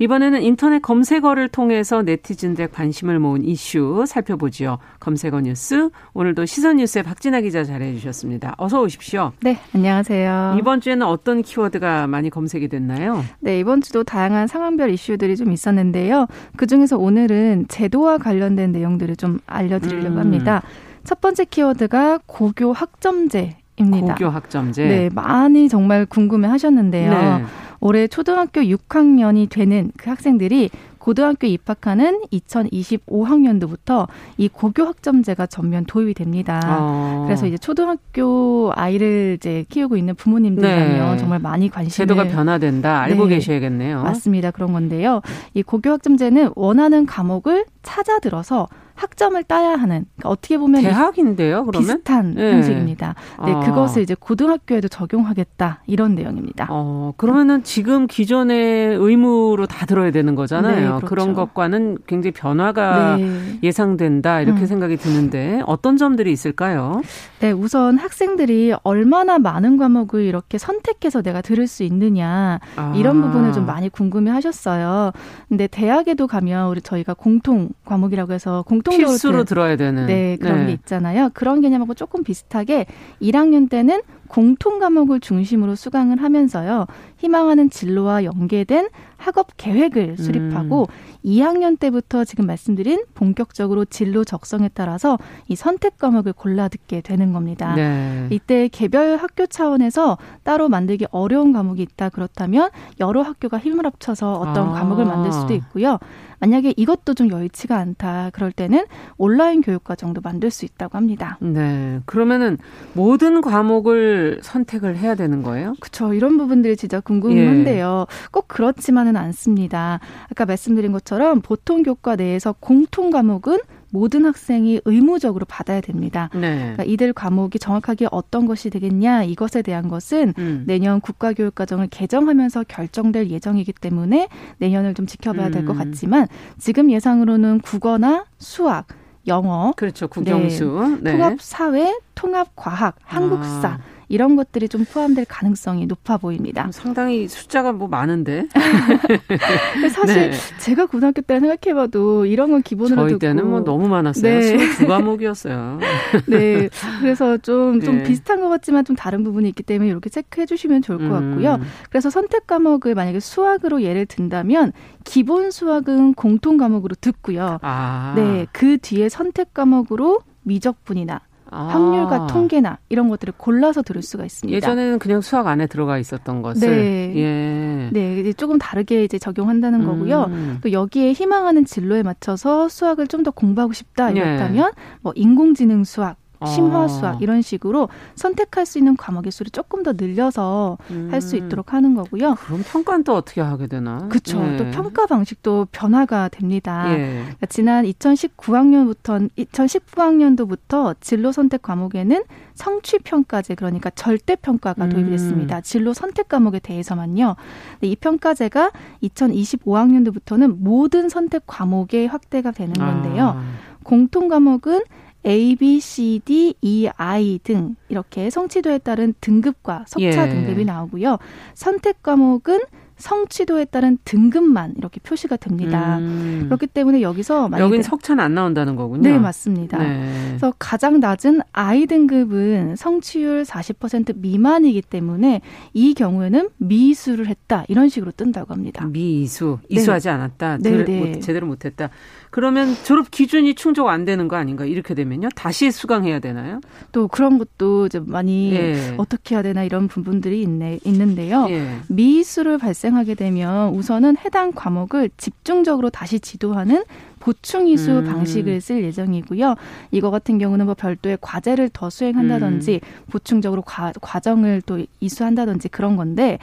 이번에는 인터넷 검색어를 통해서 네티즌들 관심을 모은 이슈 살펴보지요. 검색어 뉴스 오늘도 시선 뉴스의 박진아 기자 잘해 주셨습니다. 어서 오십시오. 네, 안녕하세요. 이번 주에는 어떤 키워드가 많이 검색이 됐나요? 네, 이번 주도 다양한 상황별 이슈들이 좀 있었는데요. 그중에서 오늘은 제도와 관련된 내용들을 좀 알려드리려고 음. 합니다. 첫 번째 키워드가 고교 학점제 입니다. 고교 학점제. 네, 많이 정말 궁금해 하셨는데요. 네. 올해 초등학교 6학년이 되는 그 학생들이 고등학교 입학하는 2025학년도부터 이 고교 학점제가 전면 도입이 됩니다. 어. 그래서 이제 초등학교 아이를 이제 키우고 있는 부모님들이라면 네. 정말 많이 관심을 제도가 변화된다 알고 네. 계셔야겠네요. 맞습니다. 그런 건데요. 이 고교 학점제는 원하는 과목을 찾아 들어서 학점을 따야 하는 그러니까 어떻게 보면 대학인데요. 그러면 비슷한 네. 형식입니다. 네, 아. 그것을 이제 고등학교에도 적용하겠다 이런 내용입니다. 어, 그러면은 지금 기존의 의무로 다 들어야 되는 거잖아요. 네, 그렇죠. 그런 것과는 굉장히 변화가 네. 예상된다 이렇게 음. 생각이 드는데 어떤 점들이 있을까요? 네, 우선 학생들이 얼마나 많은 과목을 이렇게 선택해서 내가 들을 수 있느냐 아. 이런 부분을 좀 많이 궁금해하셨어요. 근데 대학에도 가면 우리 저희가 공통 과목이라고 해서 공통 필수로 들어야 되는 네 그런 네. 게 있잖아요. 그런 개념하고 조금 비슷하게 1학년 때는 공통 과목을 중심으로 수강을 하면서요. 희망하는 진로와 연계된 학업 계획을 수립하고 음. 2학년 때부터 지금 말씀드린 본격적으로 진로 적성에 따라서 이 선택 과목을 골라 듣게 되는 겁니다. 네. 이때 개별 학교 차원에서 따로 만들기 어려운 과목이 있다 그렇다면 여러 학교가 힘을 합쳐서 어떤 아. 과목을 만들 수도 있고요. 만약에 이것도 좀 여의치가 않다 그럴 때는 온라인 교육 과정도 만들 수 있다고 합니다. 네. 그러면은 모든 과목을 선택을 해야 되는 거예요? 그렇죠. 이런 부분들이 진짜 궁금한데요. 예. 꼭 그렇지만은 않습니다. 아까 말씀드린 것처럼 보통 교과 내에서 공통 과목은 모든 학생이 의무적으로 받아야 됩니다. 네. 그러니까 이들 과목이 정확하게 어떤 것이 되겠냐 이것에 대한 것은 음. 내년 국가교육과정을 개정하면서 결정될 예정이기 때문에 내년을 좀 지켜봐야 될것 음. 같지만 지금 예상으로는 국어나 수학 영어, 그렇죠, 국영수, 네. 네. 통합 사회, 통합 과학, 한국사 아. 이런 것들이 좀 포함될 가능성이 높아 보입니다. 상당히 숫자가 뭐 많은데. 사실 네. 제가 고등학교 때 생각해봐도 이런 건 기본으로 저희 때는 뭐 너무 많았어요. 네. 22과목이었어요. 네. 그래서 좀, 좀 네. 비슷한 것 같지만 좀 다른 부분이 있기 때문에 이렇게 체크해 주시면 좋을 것 같고요. 음. 그래서 선택 과목을 만약에 수학으로 예를 든다면 기본 수학은 공통 과목으로 듣고요. 아. 네. 그 뒤에 선택 과목으로 미적분이나 아. 확률과 통계나 이런 것들을 골라서 들을 수가 있습니다. 예전에는 그냥 수학 안에 들어가 있었던 것을 네, 예. 네, 조금 다르게 이제 적용한다는 거고요. 음. 또 여기에 희망하는 진로에 맞춰서 수학을 좀 더 공부하고 싶다 예. 이렇다면 예. 뭐 인공지능 수학 심화 아. 수학 이런 식으로 선택할 수 있는 과목의 수를 조금 더 늘려서 음. 할수 있도록 하는 거고요. 그럼 평가는 또 어떻게 하게 되나? 그렇죠. 예. 또 평가 방식도 변화가 됩니다. 예. 그러니까 지난 2019학년부터 2019학년도부터 진로 선택 과목에는 성취 평가제 그러니까 절대 평가가 도입이 음. 됐습니다. 음. 진로 선택 과목에 대해서만요. 이 평가제가 2025학년도부터는 모든 선택 과목에 확대가 되는 건데요. 아. 공통 과목은 A, B, C, D, E, I 등 이렇게 성취도에 따른 등급과 석차 예. 등급이 나오고요. 선택 과목은 성취도에 따른 등급만 이렇게 표시가 됩니다. 음. 그렇기 때문에 여기서 여기는 석차는 안 나온다는 거군요. 네, 맞습니다. 네. 그래서 가장 낮은 I 등급은 성취율 40% 미만이기 때문에 이 경우에는 미수를 했다 이런 식으로 뜬다고 합니다. 미수, 이수하지 네. 않았다, 네, 네. 제대로 못했다. 그러면 졸업 기준이 충족 안 되는 거 아닌가 이렇게 되면요 다시 수강해야 되나요? 또 그런 것도 이제 많이 예. 어떻게 해야 되나 이런 부분들이 있네 있는데요. 예. 미수를 발생 하게 되면 우선은 해당 과목을 집중적으로 다시 지도하는 보충 이수 음. 방식을 쓸 예정이고요. 이거 같은 경우는 뭐 별도의 과제를 더 수행한다든지 음. 보충적으로 과, 과정을 또 이수한다든지 그런 건데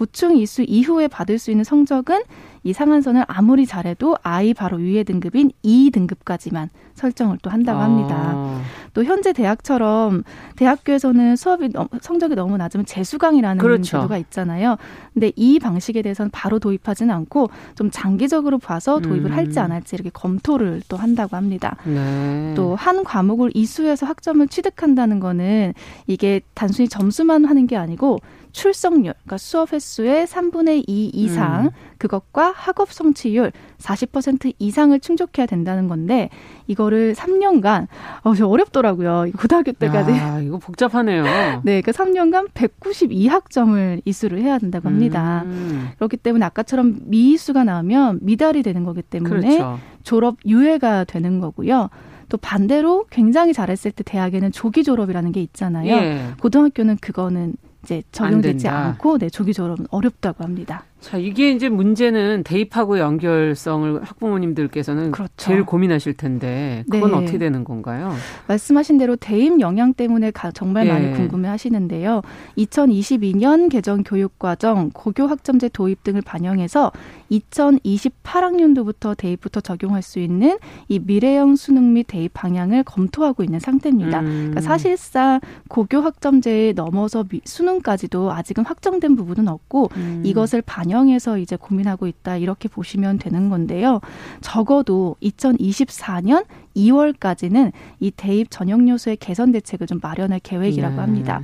보충 이수 이후에 받을 수 있는 성적은 이 상한선을 아무리 잘해도 아이 바로 위의 등급인 2 등급까지만 설정을 또 한다고 합니다. 아. 또 현재 대학처럼 대학교에서는 수업이 성적이 너무 낮으면 재수강이라는 그렇죠. 제도가 있잖아요. 근데 이 방식에 대해서는 바로 도입하지는 않고 좀 장기적으로 봐서 도입을 음. 할지 안 할지 이렇게 검토를 또 한다고 합니다. 네. 또한 과목을 이수해서 학점을 취득한다는 거는 이게 단순히 점수만 하는 게 아니고 출석률, 그러니까 수업 횟수의 3분의 2 이상 음. 그것과 학업 성취율 40% 이상을 충족해야 된다는 건데 이거를 3년간 어, 저 어렵더라고요. 고등학교 때까지. 아, 이거 복잡하네요. 네, 그 3년간 192학점을 이수를 해야 된다고 합니다. 음. 그렇기 때문에 아까처럼 미수가 나오면 미달이 되는 거기 때문에 그렇죠. 졸업 유예가 되는 거고요. 또 반대로 굉장히 잘했을 때 대학에는 조기 졸업이라는 게 있잖아요. 예. 고등학교는 그거는 이제 적용되지 않고 네, 조기 졸업은 어렵다고 합니다. 자, 이게 이제 문제는 대입하고 연결성을 학부모님들께서는 그렇죠. 제일 고민하실 텐데 그건 네. 어떻게 되는 건가요? 말씀하신 대로 대입 영향 때문에 정말 예. 많이 궁금해 하시는데요. 2022년 개정 교육과정 고교 학점제 도입 등을 반영해서 2028학년도부터 대입부터 적용할 수 있는 이 미래형 수능 및 대입 방향을 검토하고 있는 상태입니다. 음. 그러니까 사실상 고교 학점제에 넘어서 수능까지도 아직은 확정된 부분은 없고 음. 이것을 반영해서 이제 고민하고 있다 이렇게 보시면 되는 건데요. 적어도 2024년 2월까지는 이 대입 전형 요소의 개선 대책을 좀 마련할 계획이라고 네. 합니다.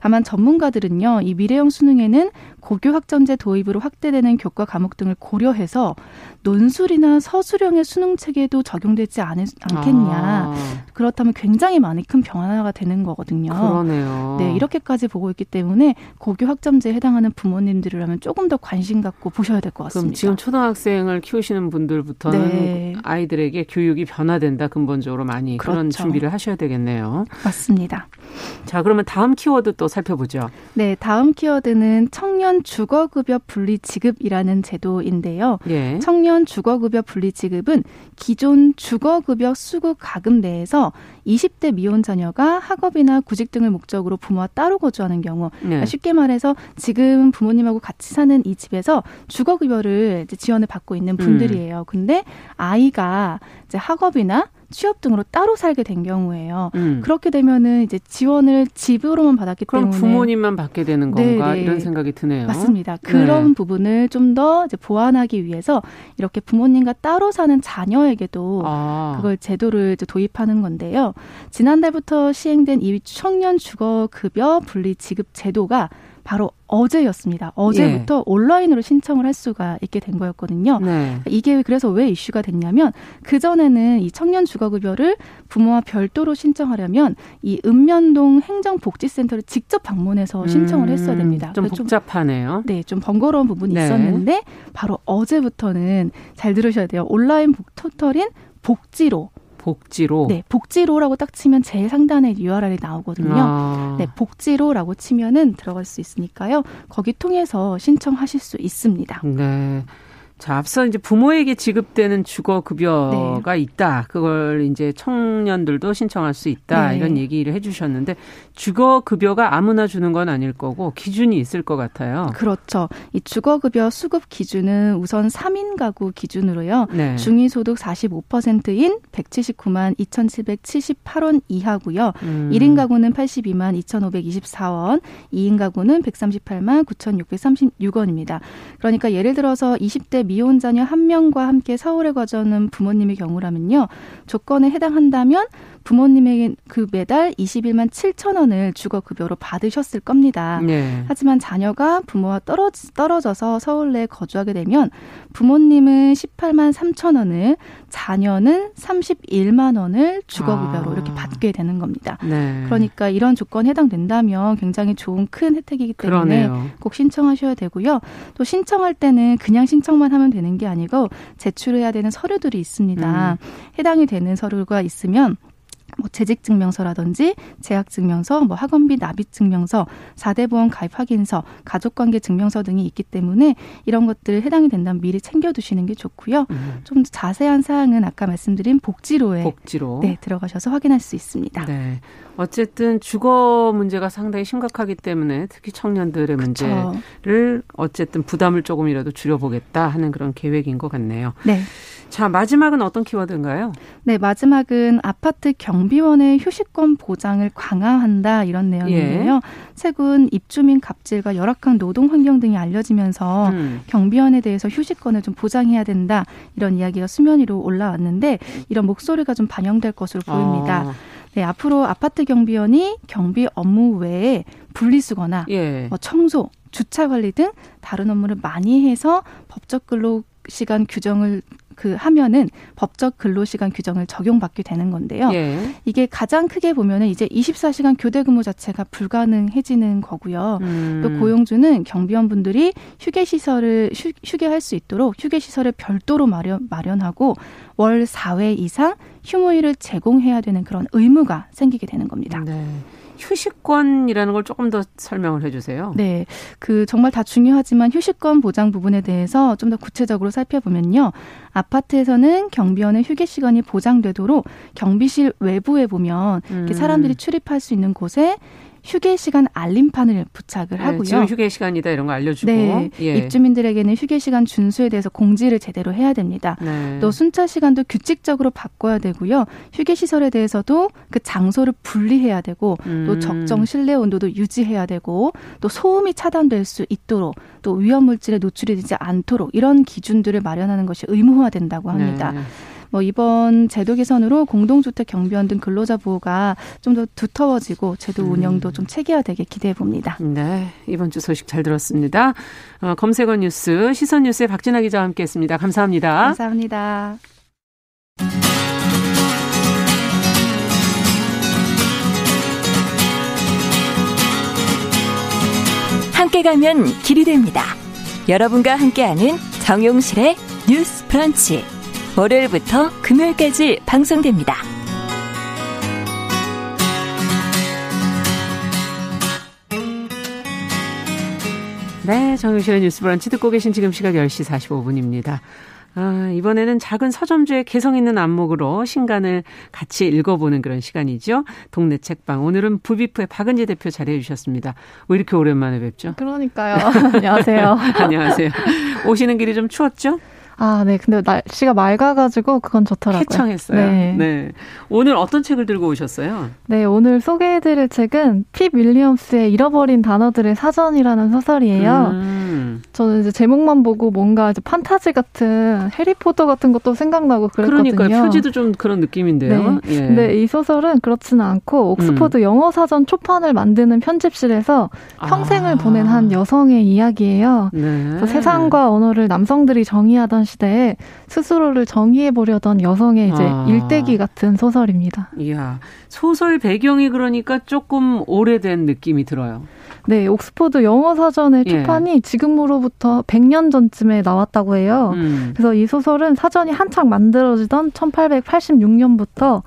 다만 전문가들은요, 이 미래형 수능에는 고교 학점제 도입으로 확대되는 교과 과목 등을 고려해서 논술이나 서술형의 수능 체계도 적용되지 않, 않겠냐. 아. 그렇다면 굉장히 많이 큰 변화가 되는 거거든요. 그러네요. 네, 이렇게까지 보고 있기 때문에 고교 학점제에 해당하는 부모님들이라면 조금 더 관심 갖고 보셔야 될 것 같습니다. 그럼 지금 초등학생을 키우시는 분들부터는 네. 아이들에게 교육이 변화된다. 근본적으로 많이 그렇죠. 그런 준비를 하셔야 되겠네요. 맞습니다. 자, 그러면 다음 키워드 또 살펴보죠. 네, 다음 키워드는 청년 주거급여 분리 지급이라는 제도인데요. 예. 청년 주거급여 분리 지급은 기존 주거급여 수급 가금 내에서 20대 미혼 자녀가 학업이나 구직 등을 목적으로 부모와 따로 거주하는 경우 네. 그러니까 쉽게 말해서 지금 부모님하고 같이 사는 이 집에서 주거급여를 지원을 받고 있는 분들이에요. 음. 근데 아이가 이제 학업이나 취업 등으로 따로 살게 된 경우에요. 음. 그렇게 되면은 이제 지원을 집으로만 받았기 그럼 때문에 부모님만 받게 되는 건가 네네. 이런 생각이 드네요. 맞습니다. 그런 네. 부분을 좀더 이제 보완하기 위해서 이렇게 부모님과 따로 사는 자녀에게도 아. 그걸 제도를 이제 도입하는 건데요. 지난달부터 시행된 이 청년 주거 급여 분리 지급 제도가 바로 어제였습니다. 어제부터 예. 온라인으로 신청을 할 수가 있게 된 거였거든요. 네. 이게 그래서 왜 이슈가 됐냐면 그 전에는 이 청년 주거급여를 부모와 별도로 신청하려면 이 읍면동 행정복지센터를 직접 방문해서 신청을 음, 했어야 됩니다. 좀 복잡하네요. 좀, 네, 좀 번거로운 부분이 네. 있었는데 바로 어제부터는 잘 들으셔야 돼요. 온라인 포털인 복지로 복지로. 네, 복지로라고 딱 치면 제일 상단에 URL이 나오거든요. 아. 네, 복지로라고 치면은 들어갈 수 있으니까요. 거기 통해서 신청하실 수 있습니다. 네. 자, 앞서 이제 부모에게 지급되는 주거 급여가 네. 있다. 그걸 이제 청년들도 신청할 수 있다. 네. 이런 얘기를 해 주셨는데 주거 급여가 아무나 주는 건 아닐 거고 기준이 있을 것 같아요. 그렇죠. 이 주거 급여 수급 기준은 우선 3인 가구 기준으로요. 네. 중위 소득 45%인 179만 2,778원 이하고요. 음. 1인 가구는 82만 2,524원, 2인 가구는 138만 9,636원입니다. 그러니까 예를 들어서 20대 미혼 자녀 한 명과 함께 서울에 거주하는 부모님의 경우라면요. 조건에 해당한다면 부모님에게 그 매달 21만 7천 원을 주거 급여로 받으셨을 겁니다. 네. 하지만 자녀가 부모와 떨어, 떨어져서 서울 내에 거주하게 되면 부모님은 18만 3천 원을 자녀는 31만 원을 주거 급여로 아. 이렇게 받게 되는 겁니다. 네. 그러니까 이런 조건에 해당된다면 굉장히 좋은 큰 혜택이기 때문에 그러네요. 꼭 신청하셔야 되고요. 또 신청할 때는 그냥 신청만 하면 되는 게 아니고 제출해야 되는 서류들이 있습니다. 음. 해당이 되는 서류가 있으면 뭐 재직 증명서라든지 재학 증명서, 뭐 학원비 납입 증명서, 4대 보험 가입 확인서, 가족 관계 증명서 등이 있기 때문에 이런 것들 해당이 된다면 미리 챙겨 두시는 게 좋고요. 음. 좀 자세한 사항은 아까 말씀드린 복지로에 복지로. 네, 들어가셔서 확인할 수 있습니다. 네. 어쨌든 주거 문제가 상당히 심각하기 때문에 특히 청년들의 그쵸. 문제를 어쨌든 부담을 조금이라도 줄여보겠다 하는 그런 계획인 것 같네요. 네. 자, 마지막은 어떤 키워드인가요? 네, 마지막은 아파트 경비원의 휴식권 보장을 강화한다 이런 내용인데요. 예. 최근 입주민 갑질과 열악한 노동 환경 등이 알려지면서 음. 경비원에 대해서 휴식권을 좀 보장해야 된다 이런 이야기가 수면 위로 올라왔는데 이런 목소리가 좀 반영될 것으로 보입니다. 아. 네, 앞으로 아파트 경비원이 경비 업무 외에 분리수거나 예. 뭐 청소, 주차 관리 등 다른 업무를 많이 해서 법적 근로 시간 규정을 그 하면은 법적 근로시간 규정을 적용받게 되는 건데요. 예. 이게 가장 크게 보면은 이제 24시간 교대 근무 자체가 불가능해지는 거고요. 음. 또 고용주는 경비원분들이 휴게 시설을 휴, 휴게할 수 있도록 휴게 시설을 별도로 마련 마련하고 월 4회 이상 휴무일을 제공해야 되는 그런 의무가 생기게 되는 겁니다. 네. 휴식권이라는 걸 조금 더 설명을 해주세요. 네, 그 정말 다 중요하지만 휴식권 보장 부분에 대해서 좀 더 구체적으로 살펴보면요. 아파트에서는 경비원의 휴게 시간이 보장되도록 경비실 외부에 보면 음. 사람들이 출입할 수 있는 곳에 휴게 시간 알림판을 부착을 네, 하고요. 지금 휴게 시간이다 이런 거 알려주고 네, 예. 입주민들에게는 휴게 시간 준수에 대해서 공지를 제대로 해야 됩니다. 네. 또 순차 시간도 규칙적으로 바꿔야 되고요. 휴게 시설에 대해서도 그 장소를 분리해야 되고 음. 또 적정 실내 온도도 유지해야 되고 또 소음이 차단될 수 있도록 또 위험 물질에 노출이 되지 않도록 이런 기준들을 마련하는 것이 의무화된다고 합니다. 네. 뭐 이번 제도 개선으로 공동주택 경비원 등 근로자 보호가 좀 더 두터워지고 제도 음. 운영도 음. 좀 체계화되게 기대해 봅니다. 네, 이번 주 소식 잘 들었습니다. 어, 검색어 뉴스 시선 뉴스의 박진아 기자와 함께했습니다. 감사합니다. 감사합니다. 함께 가면 길이 됩니다. 여러분과 함께하는 정용실의 뉴스 프런치. 월요일부터 금요일까지 방송됩니다. 네, 정유실의 뉴스 브런치 듣고 계신 지금 시각 10시 45분입니다. 아, 이번에는 작은 서점주의 개성 있는 안목으로 신간을 같이 읽어보는 그런 시간이죠. 동네 책방. 오늘은 부비프의 박은지 대표 자리해 주셨습니다. 왜 이렇게 오랜만에 뵙죠? 그러니까요. 안녕하세요. 안녕하세요. 오시는 길이 좀 추웠죠? 아, 네. 근데 날씨가 맑아가지고 그건 좋더라고요. 해청했어요. 네. 네. 오늘 어떤 책을 들고 오셨어요? 네, 오늘 소개해드릴 책은 핍 윌리엄스의 잃어버린 단어들의 사전이라는 소설이에요. 음. 저는 이제 제목만 보고 뭔가 이제 판타지 같은 해리포터 같은 것도 생각나고 그랬거든요. 그러니까 표지도 좀 그런 느낌인데요. 네. 예. 근데 이 소설은 그렇지는 않고 옥스퍼드 음. 영어 사전 초판을 만드는 편집실에서 평생을 아. 보낸 한 여성의 이야기예요. 네. 세상과 언어를 남성들이 정의하던 시대에 스스로를 정의해 보려던 여성의 이제 아. 일대기 같은 소설입니다. 이야, 소설 배경이 그러니까 조금 오래된 느낌이 들어요. 네, 옥스퍼드 영어 사전의 예. 초판이 예. 지금으로부터 100년 전쯤에 나왔다고 해요. 음. 그래서 이 소설은 사전이 한창 만들어지던 1886년부터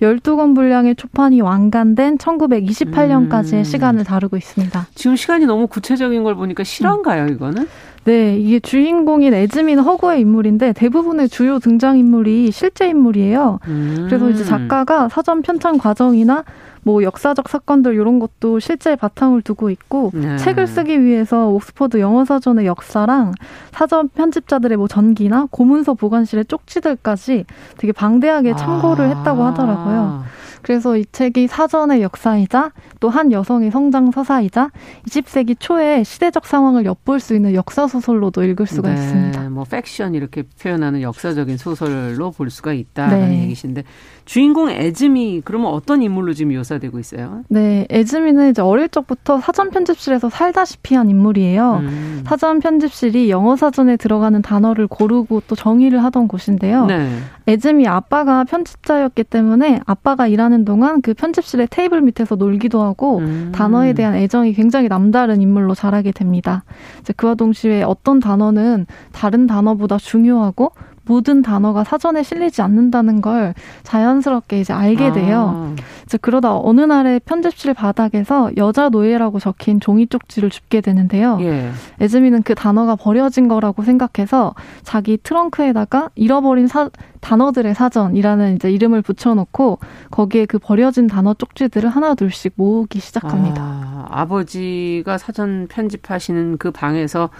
12권 분량의 초판이 완간된 1928년까지의 음. 시간을 다루고 있습니다. 지금 시간이 너무 구체적인 걸 보니까 실화인가요, 이거는? 네, 이게 주인공인 에즈민 허거의 인물인데 대부분의 주요 등장 인물이 실제 인물이에요. 음. 그래서 이제 작가가 사전 편찬 과정이나 뭐 역사적 사건들 이런 것도 실제 바탕을 두고 있고 네. 책을 쓰기 위해서 옥스퍼드 영어 사전의 역사랑 사전 편집자들의 뭐 전기나 고문서 보관실의 쪽지들까지 되게 방대하게 참고를 아. 했다고 하더라고요. 그래서 이 책이 사전의 역사이자 또 한 여성의 성장 서사이자 20세기 초에 시대적 상황을 엿볼 수 있는 역사 소설로도 읽을 수가 네, 있습니다. 뭐 팩션 이렇게 표현하는 역사적인 소설로 볼 수가 있다라는 네. 얘기신데 주인공 에즈미 그러면 어떤 인물로 지금 묘사되고 있어요? 네, 에즈미는 이제 어릴 적부터 사전 편집실에서 살다시피 한 인물이에요. 음. 사전 편집실이 영어 사전에 들어가는 단어를 고르고 또 정의를 하던 곳인데요. 네. 에즈미 아빠가 편집자였기 때문에 아빠가 일하는 동안 그 편집실의 테이블 밑에서 놀기도 하고 음. 단어에 대한 애정이 굉장히 남다른 인물로 자라게 됩니다. 이제 그와 동시에 어떤 단어는 다른 단어보다 중요하고 모든 단어가 사전에 실리지 않는다는 걸 자연스럽게 이제 알게 돼요. 아. 이제 그러다 어느 날에 편집실 바닥에서 여자 노예라고 적힌 종이 쪽지를 줍게 되는데요. 예. 에즈미는 그 단어가 버려진 거라고 생각해서 자기 트렁크에다가 잃어버린 사, 단어들의 사전이라는 이제 이름을 붙여놓고 거기에 그 버려진 단어 쪽지들을 하나 둘씩 모으기 시작합니다. 아, 아버지가 사전 편집하시는 그 방에서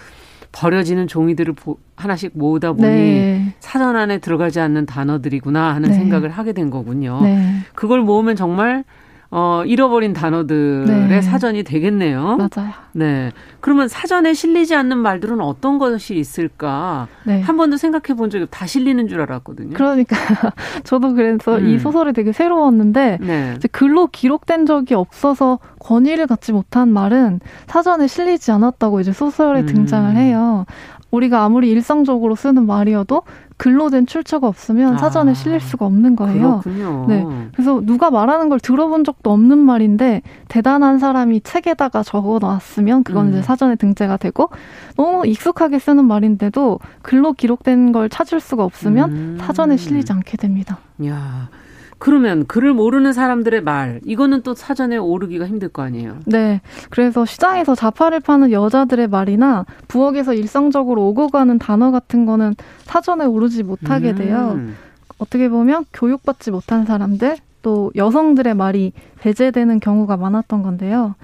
버려지는 종이들을 하나씩 모으다 보니 네. 사전 안에 들어가지 않는 단어들이구나 하는 네. 생각을 하게 된 거군요. 네. 그걸 모으면 정말 어, 잃어버린 단어들의 네. 사전이 되겠네요. 맞아요. 네. 그러면 사전에 실리지 않는 말들은 어떤 것이 있을까? 네. 한 번도 생각해 본 적이 다 실리는 줄 알았거든요. 그러니까 저도 그래서 음. 이 소설이 되게 새로웠는데 네. 글로 기록된 적이 없어서 권위를 갖지 못한 말은 사전에 실리지 않았다고 이제 소설에 음. 등장을 해요. 우리가 아무리 일상적으로 쓰는 말이어도 글로 된 출처가 없으면 아, 사전에 실릴 수가 없는 거예요. 그렇군요. 네. 그래서 누가 말하는 걸 들어본 적도 없는 말인데 대단한 사람이 책에다가 적어 놨으면 그건 음. 이제 사전에 등재가 되고 너무 익숙하게 쓰는 말인데도 글로 기록된 걸 찾을 수가 없으면 음. 사전에 실리지 않게 됩니다. 야. 그러면 글을 모르는 사람들의 말 이거는 또 사전에 오르기가 힘들 거 아니에요. 네. 그래서 시장에서 자파를 파는 여자들의 말이나 부엌에서 일상적으로 오고 가는 단어 같은 거는 사전에 오르지 못하게 돼요. 음. 어떻게 보면 교육받지 못한 사람들 또 여성들의 말이 배제되는 경우가 많았던 건데요.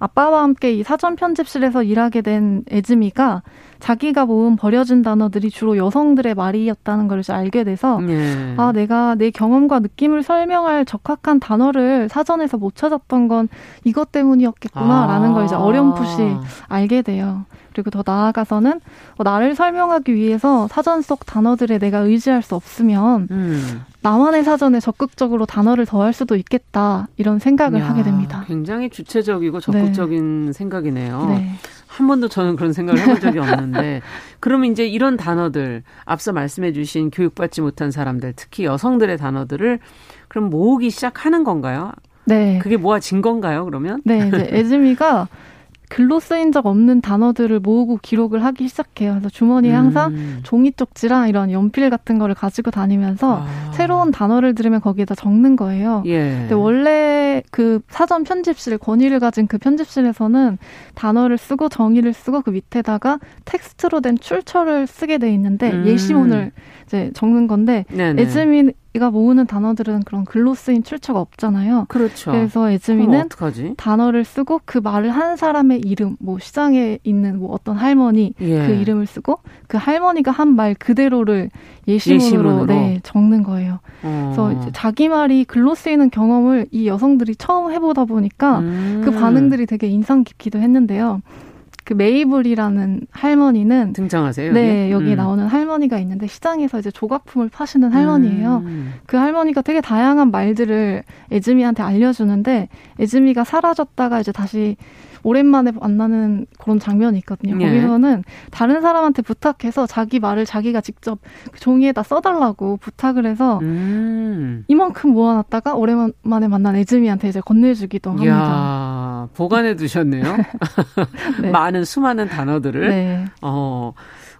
아빠와 함께 이 사전 편집실에서 일하게 된 에즈미가 자기가 모은 버려진 단어들이 주로 여성들의 말이었다는 걸 알게 돼서 네. 아 내가 내 경험과 느낌을 설명할 적합한 단어를 사전에서 못 찾았던 건 이것 때문이었겠구나라는 아. 걸 이제 어렴풋이 알게 돼요. 그리고 더 나아가서는 어, 나를 설명하기 위해서 사전 속 단어들에 내가 의지할 수 없으면 음. 나만의 사전에 적극적으로 단어를 더할 수도 있겠다 이런 생각을 야, 하게 됩니다. 굉장히 주체적이고 적극적인 네. 생각이네요. 네. 한 번도 저는 그런 생각을 해본 적이 없는데 그러면 이제 이런 단어들 앞서 말씀해주신 교육받지 못한 사람들 특히 여성들의 단어들을 그럼 모으기 시작하는 건가요? 네. 그게 모아진 건가요? 그러면? 네, 이제 에즈미가 글로 쓰인 적 없는 단어들을 모으고 기록을 하기 시작해요. 그래서 주머니에 항상 음. 종이 쪽지랑 이런 연필 같은 거를 가지고 다니면서 아. 새로운 단어를 들으면 거기에다 적는 거예요. 예. 근데 원래 그 사전 편집실 권위를 가진 그 편집실에서는 단어를 쓰고 정의를 쓰고 그 밑에다가 텍스트로 된 출처를 쓰게 돼 있는데 음. 예시문을 이제 적는 건데 네네. 에 즈미 가 모으는 단어들은 그런 글로 쓰인 출처가 없잖아요. 그렇죠. 그래서 에즈미는 단어를 쓰고 그 말을 한 사람의 이름, 뭐 시장에 있는 뭐 어떤 할머니 예. 그 이름을 쓰고 그 할머니가 한 말 그대로를 예시문으로, 예시문으로. 네, 적는 거예요. 어. 그래서 자기 말이 글로 쓰이는 경험을 이 여성들이 처음 해보다 보니까 음. 그 반응들이 되게 인상 깊기도 했는데요. 그 메이블이라는 할머니는 등장하세요. 네, 여기 음. 나오는 할머니가 있는데 시장에서 이제 조각품을 파시는 할머니예요. 음. 그 할머니가 되게 다양한 말들을 에즈미한테 알려주는데 에즈미가 사라졌다가 이제 다시 오랜만에 만나는 그런 장면이 있거든요. 예. 거기서는 다른 사람한테 부탁해서 자기 말을 자기가 직접 그 종이에다 써달라고 부탁을 해서 음. 이만큼 모아놨다가 오랜만에 만난 에즈미한테 이제 건네주기도 합니다. 이야, 보관해 두셨네요. 네. 많은 수많은 단어들을. 네. 어,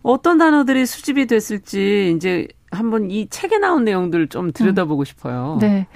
어떤 단어들이 수집이 됐을지 이제 한번 이 책에 나온 내용들 좀 들여다보고 음. 싶어요. 네.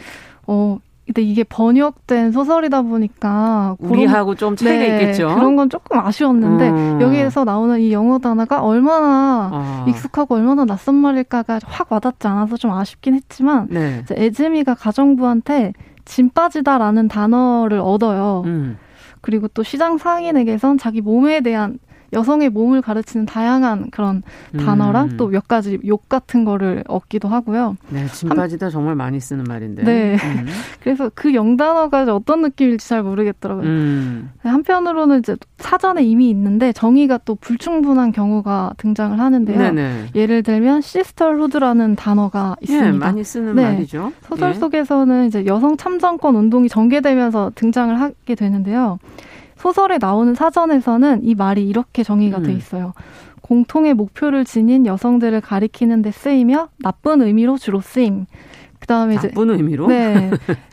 어, 근데 이게 번역된 소설이다 보니까 우리하고 좀 차이가 네, 있겠죠. 그런 건 조금 아쉬웠는데 음. 여기에서 나오는 이 영어 단어가 얼마나 아. 익숙하고 얼마나 낯선 말일까가 확 와닿지 않아서 좀 아쉽긴 했지만 네. 이제 에즈미가 가정부한테 짐 빠지다라는 단어를 얻어요. 음. 그리고 또 시장 상인에게선 자기 몸에 대한 여성의 몸을 가르치는 다양한 그런 단어랑 음. 또몇 가지 욕 같은 거를 얻기도 하고요. 네, 짐바지다 정말 많이 쓰는 말인데. 네. 음. 그래서 그 영단어가 어떤 느낌일지 잘 모르겠더라고요. 음. 한편으로는 이제 사전에 이미 있는데 정의가 또 불충분한 경우가 등장을 하는데요. 네네. 예를 들면 시스터후드라는 단어가 예, 있습니다. 네, 많이 쓰는 네. 말이죠. 소설 예. 속에서는 이제 여성 참정권 운동이 전개되면서 등장을 하게 되는데요. 소설에 나오는 사전에서는 이 말이 이렇게 정의가 음. 돼 있어요. 공통의 목표를 지닌 여성들을 가리키는 데 쓰이며 나쁜 의미로 주로 쓰임. 그다음에 이제 나쁜 의미로 네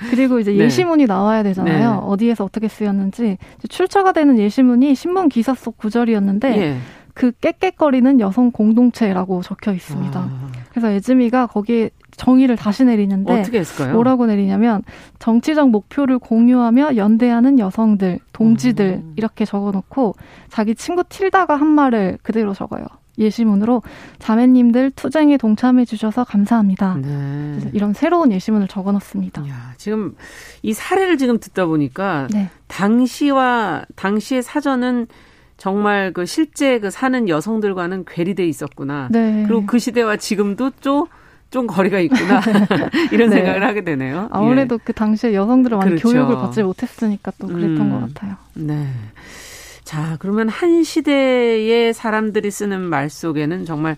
그리고 이제 네. 예시문이 나와야 되잖아요 네. 어디에서 어떻게 쓰였는지 출처가 되는 예시문이 신문 기사 속 구절이었는데 예. 그 깨깨거리는 여성 공동체라고 적혀 있습니다. 아. 그래서 에즈미가 거기에 정의를 다시 내리는데 어떻게 했을까요? 뭐라고 내리냐면 정치적 목표를 공유하며 연대하는 여성들, 동지들 음. 이렇게 적어놓고 자기 친구 틸다가 한 말을 그대로 적어요. 예시문으로 자매님들 투쟁에 동참해 주셔서 감사합니다. 네. 이런 새로운 예시문을 적어놓습니다. 야, 지금 이 사례를 지금 듣다 보니까 네. 당시와 당시의 사전은 정말 그 실제 그 사는 여성들과는 괴리돼 있었구나. 네. 그리고 그 시대와 지금도 좀, 좀 거리가 있구나. 이런 네. 생각을 하게 되네요. 아무래도 예. 그 당시에 여성들은 많이 그렇죠. 교육을 받지 못했으니까 또 그랬던 음, 것 같아요. 네. 자, 그러면 한 시대의 사람들이 쓰는 말 속에는 정말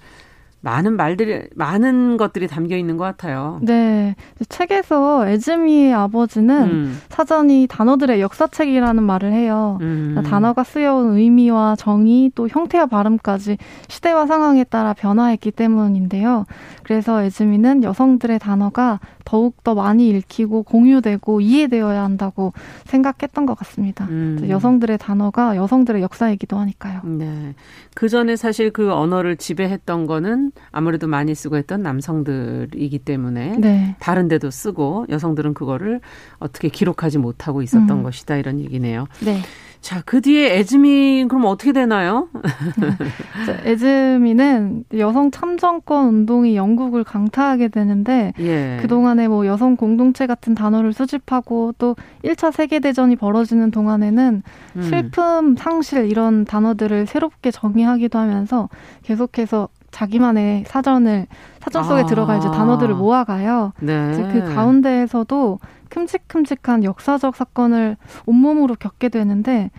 많은 말들이 많은 것들이 담겨 있는 것 같아요. 네, 책에서 에즈미의 아버지는 음. 사전이 단어들의 역사책이라는 말을 해요. 음. 단어가 쓰여온 의미와 정의 또 형태와 발음까지 시대와 상황에 따라 변화했기 때문인데요. 그래서 에즈미는 여성들의 단어가 더욱 더 많이 읽히고 공유되고 이해되어야 한다고 생각했던 것 같습니다. 음. 여성들의 단어가 여성들의 역사이기도 하니까요. 네, 그 전에 사실 그 언어를 지배했던 거는 아무래도 많이 쓰고 했던 남성들이기 때문에 네. 다른 데도 쓰고 여성들은 그거를 어떻게 기록하지 못하고 있었던 음. 것이다 이런 얘기네요. 네. 자, 그 뒤에 에즈미 그럼 어떻게 되나요? 에즈미는 여성 참정권 운동이 영국을 강타하게 되는데 예. 그동안에 뭐 여성 공동체 같은 단어를 수집하고 또 1차 세계 대전이 벌어지는 동안에는 음. 슬픔, 상실 이런 단어들을 새롭게 정의하기도 하면서 계속해서 자기만의 사전을 사전 속에 아. 들어가 이제 단어들을 모아가요. 네. 이제 그 가운데에서도 큼직큼직한 역사적 사건을 온몸으로 겪게 되는데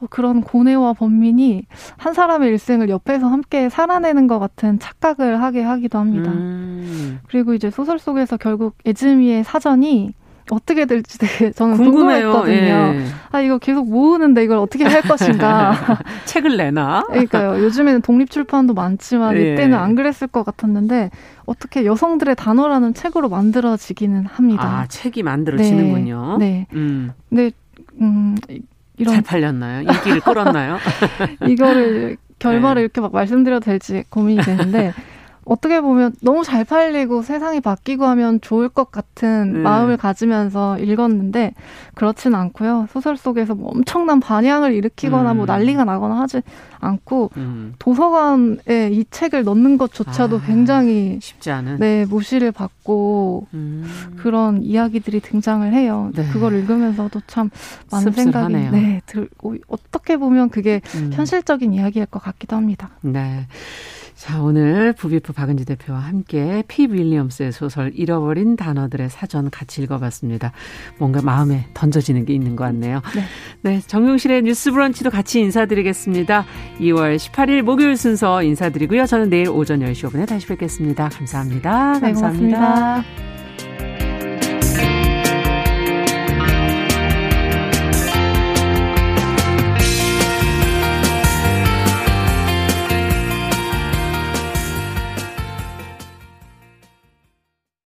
어, 그런 고뇌와 번민이 한 사람의 일생을 옆에서 함께 살아내는 것 같은 착각을 하게 하기도 합니다. 음. 그리고 이제 소설 속에서 결국 에즈미의 사전이 어떻게 될지 되게 저는 궁금해요. 궁금했거든요. 예. 아 이거 계속 모으는데 이걸 어떻게 할 것인가. 책을 내나? 그러니까요. 요즘에는 독립 출판도 많지만 예. 이때는 안 그랬을 것 같았는데 어떻게 여성들의 단어라는 책으로 만들어지기는 합니다. 아 책이 만들어지는군요. 네. 네. 음. 근데 음 이런 잘 팔렸나요? 인기를 끌었나요? 이거를 결말을 네. 이렇게 막 말씀드려도 될지 고민이 되는데 어떻게 보면 너무 잘 팔리고 세상이 바뀌고 하면 좋을 것 같은 네. 마음을 가지면서 읽었는데 그렇진 않고요. 소설 속에서 뭐 엄청난 반향을 일으키거나 뭐 음. 뭐 난리가 나거나 하지 않고 음. 도서관에 이 책을 넣는 것조차도 아, 굉장히 쉽지 않은 네 무시를 받고 음. 그런 이야기들이 등장을 해요. 네. 그걸 읽으면서도 참 많은 씁쓸하네요. 생각이 네 들, 어떻게 보면 그게 음. 현실적인 이야기일 것 같기도 합니다. 네. 자, 오늘 부비프 박은지 대표와 함께 피 윌리엄스의 소설 잃어버린 단어들의 사전 같이 읽어봤습니다. 뭔가 마음에 던져지는 게 있는 것 같네요. 네. 네 정용실의 뉴스 브런치도 같이 인사드리겠습니다. 2월 18일 목요일 순서 인사드리고요. 저는 내일 오전 10시 5분에 다시 뵙겠습니다. 감사합니다. 네, 감사합니다. 고맙습니다.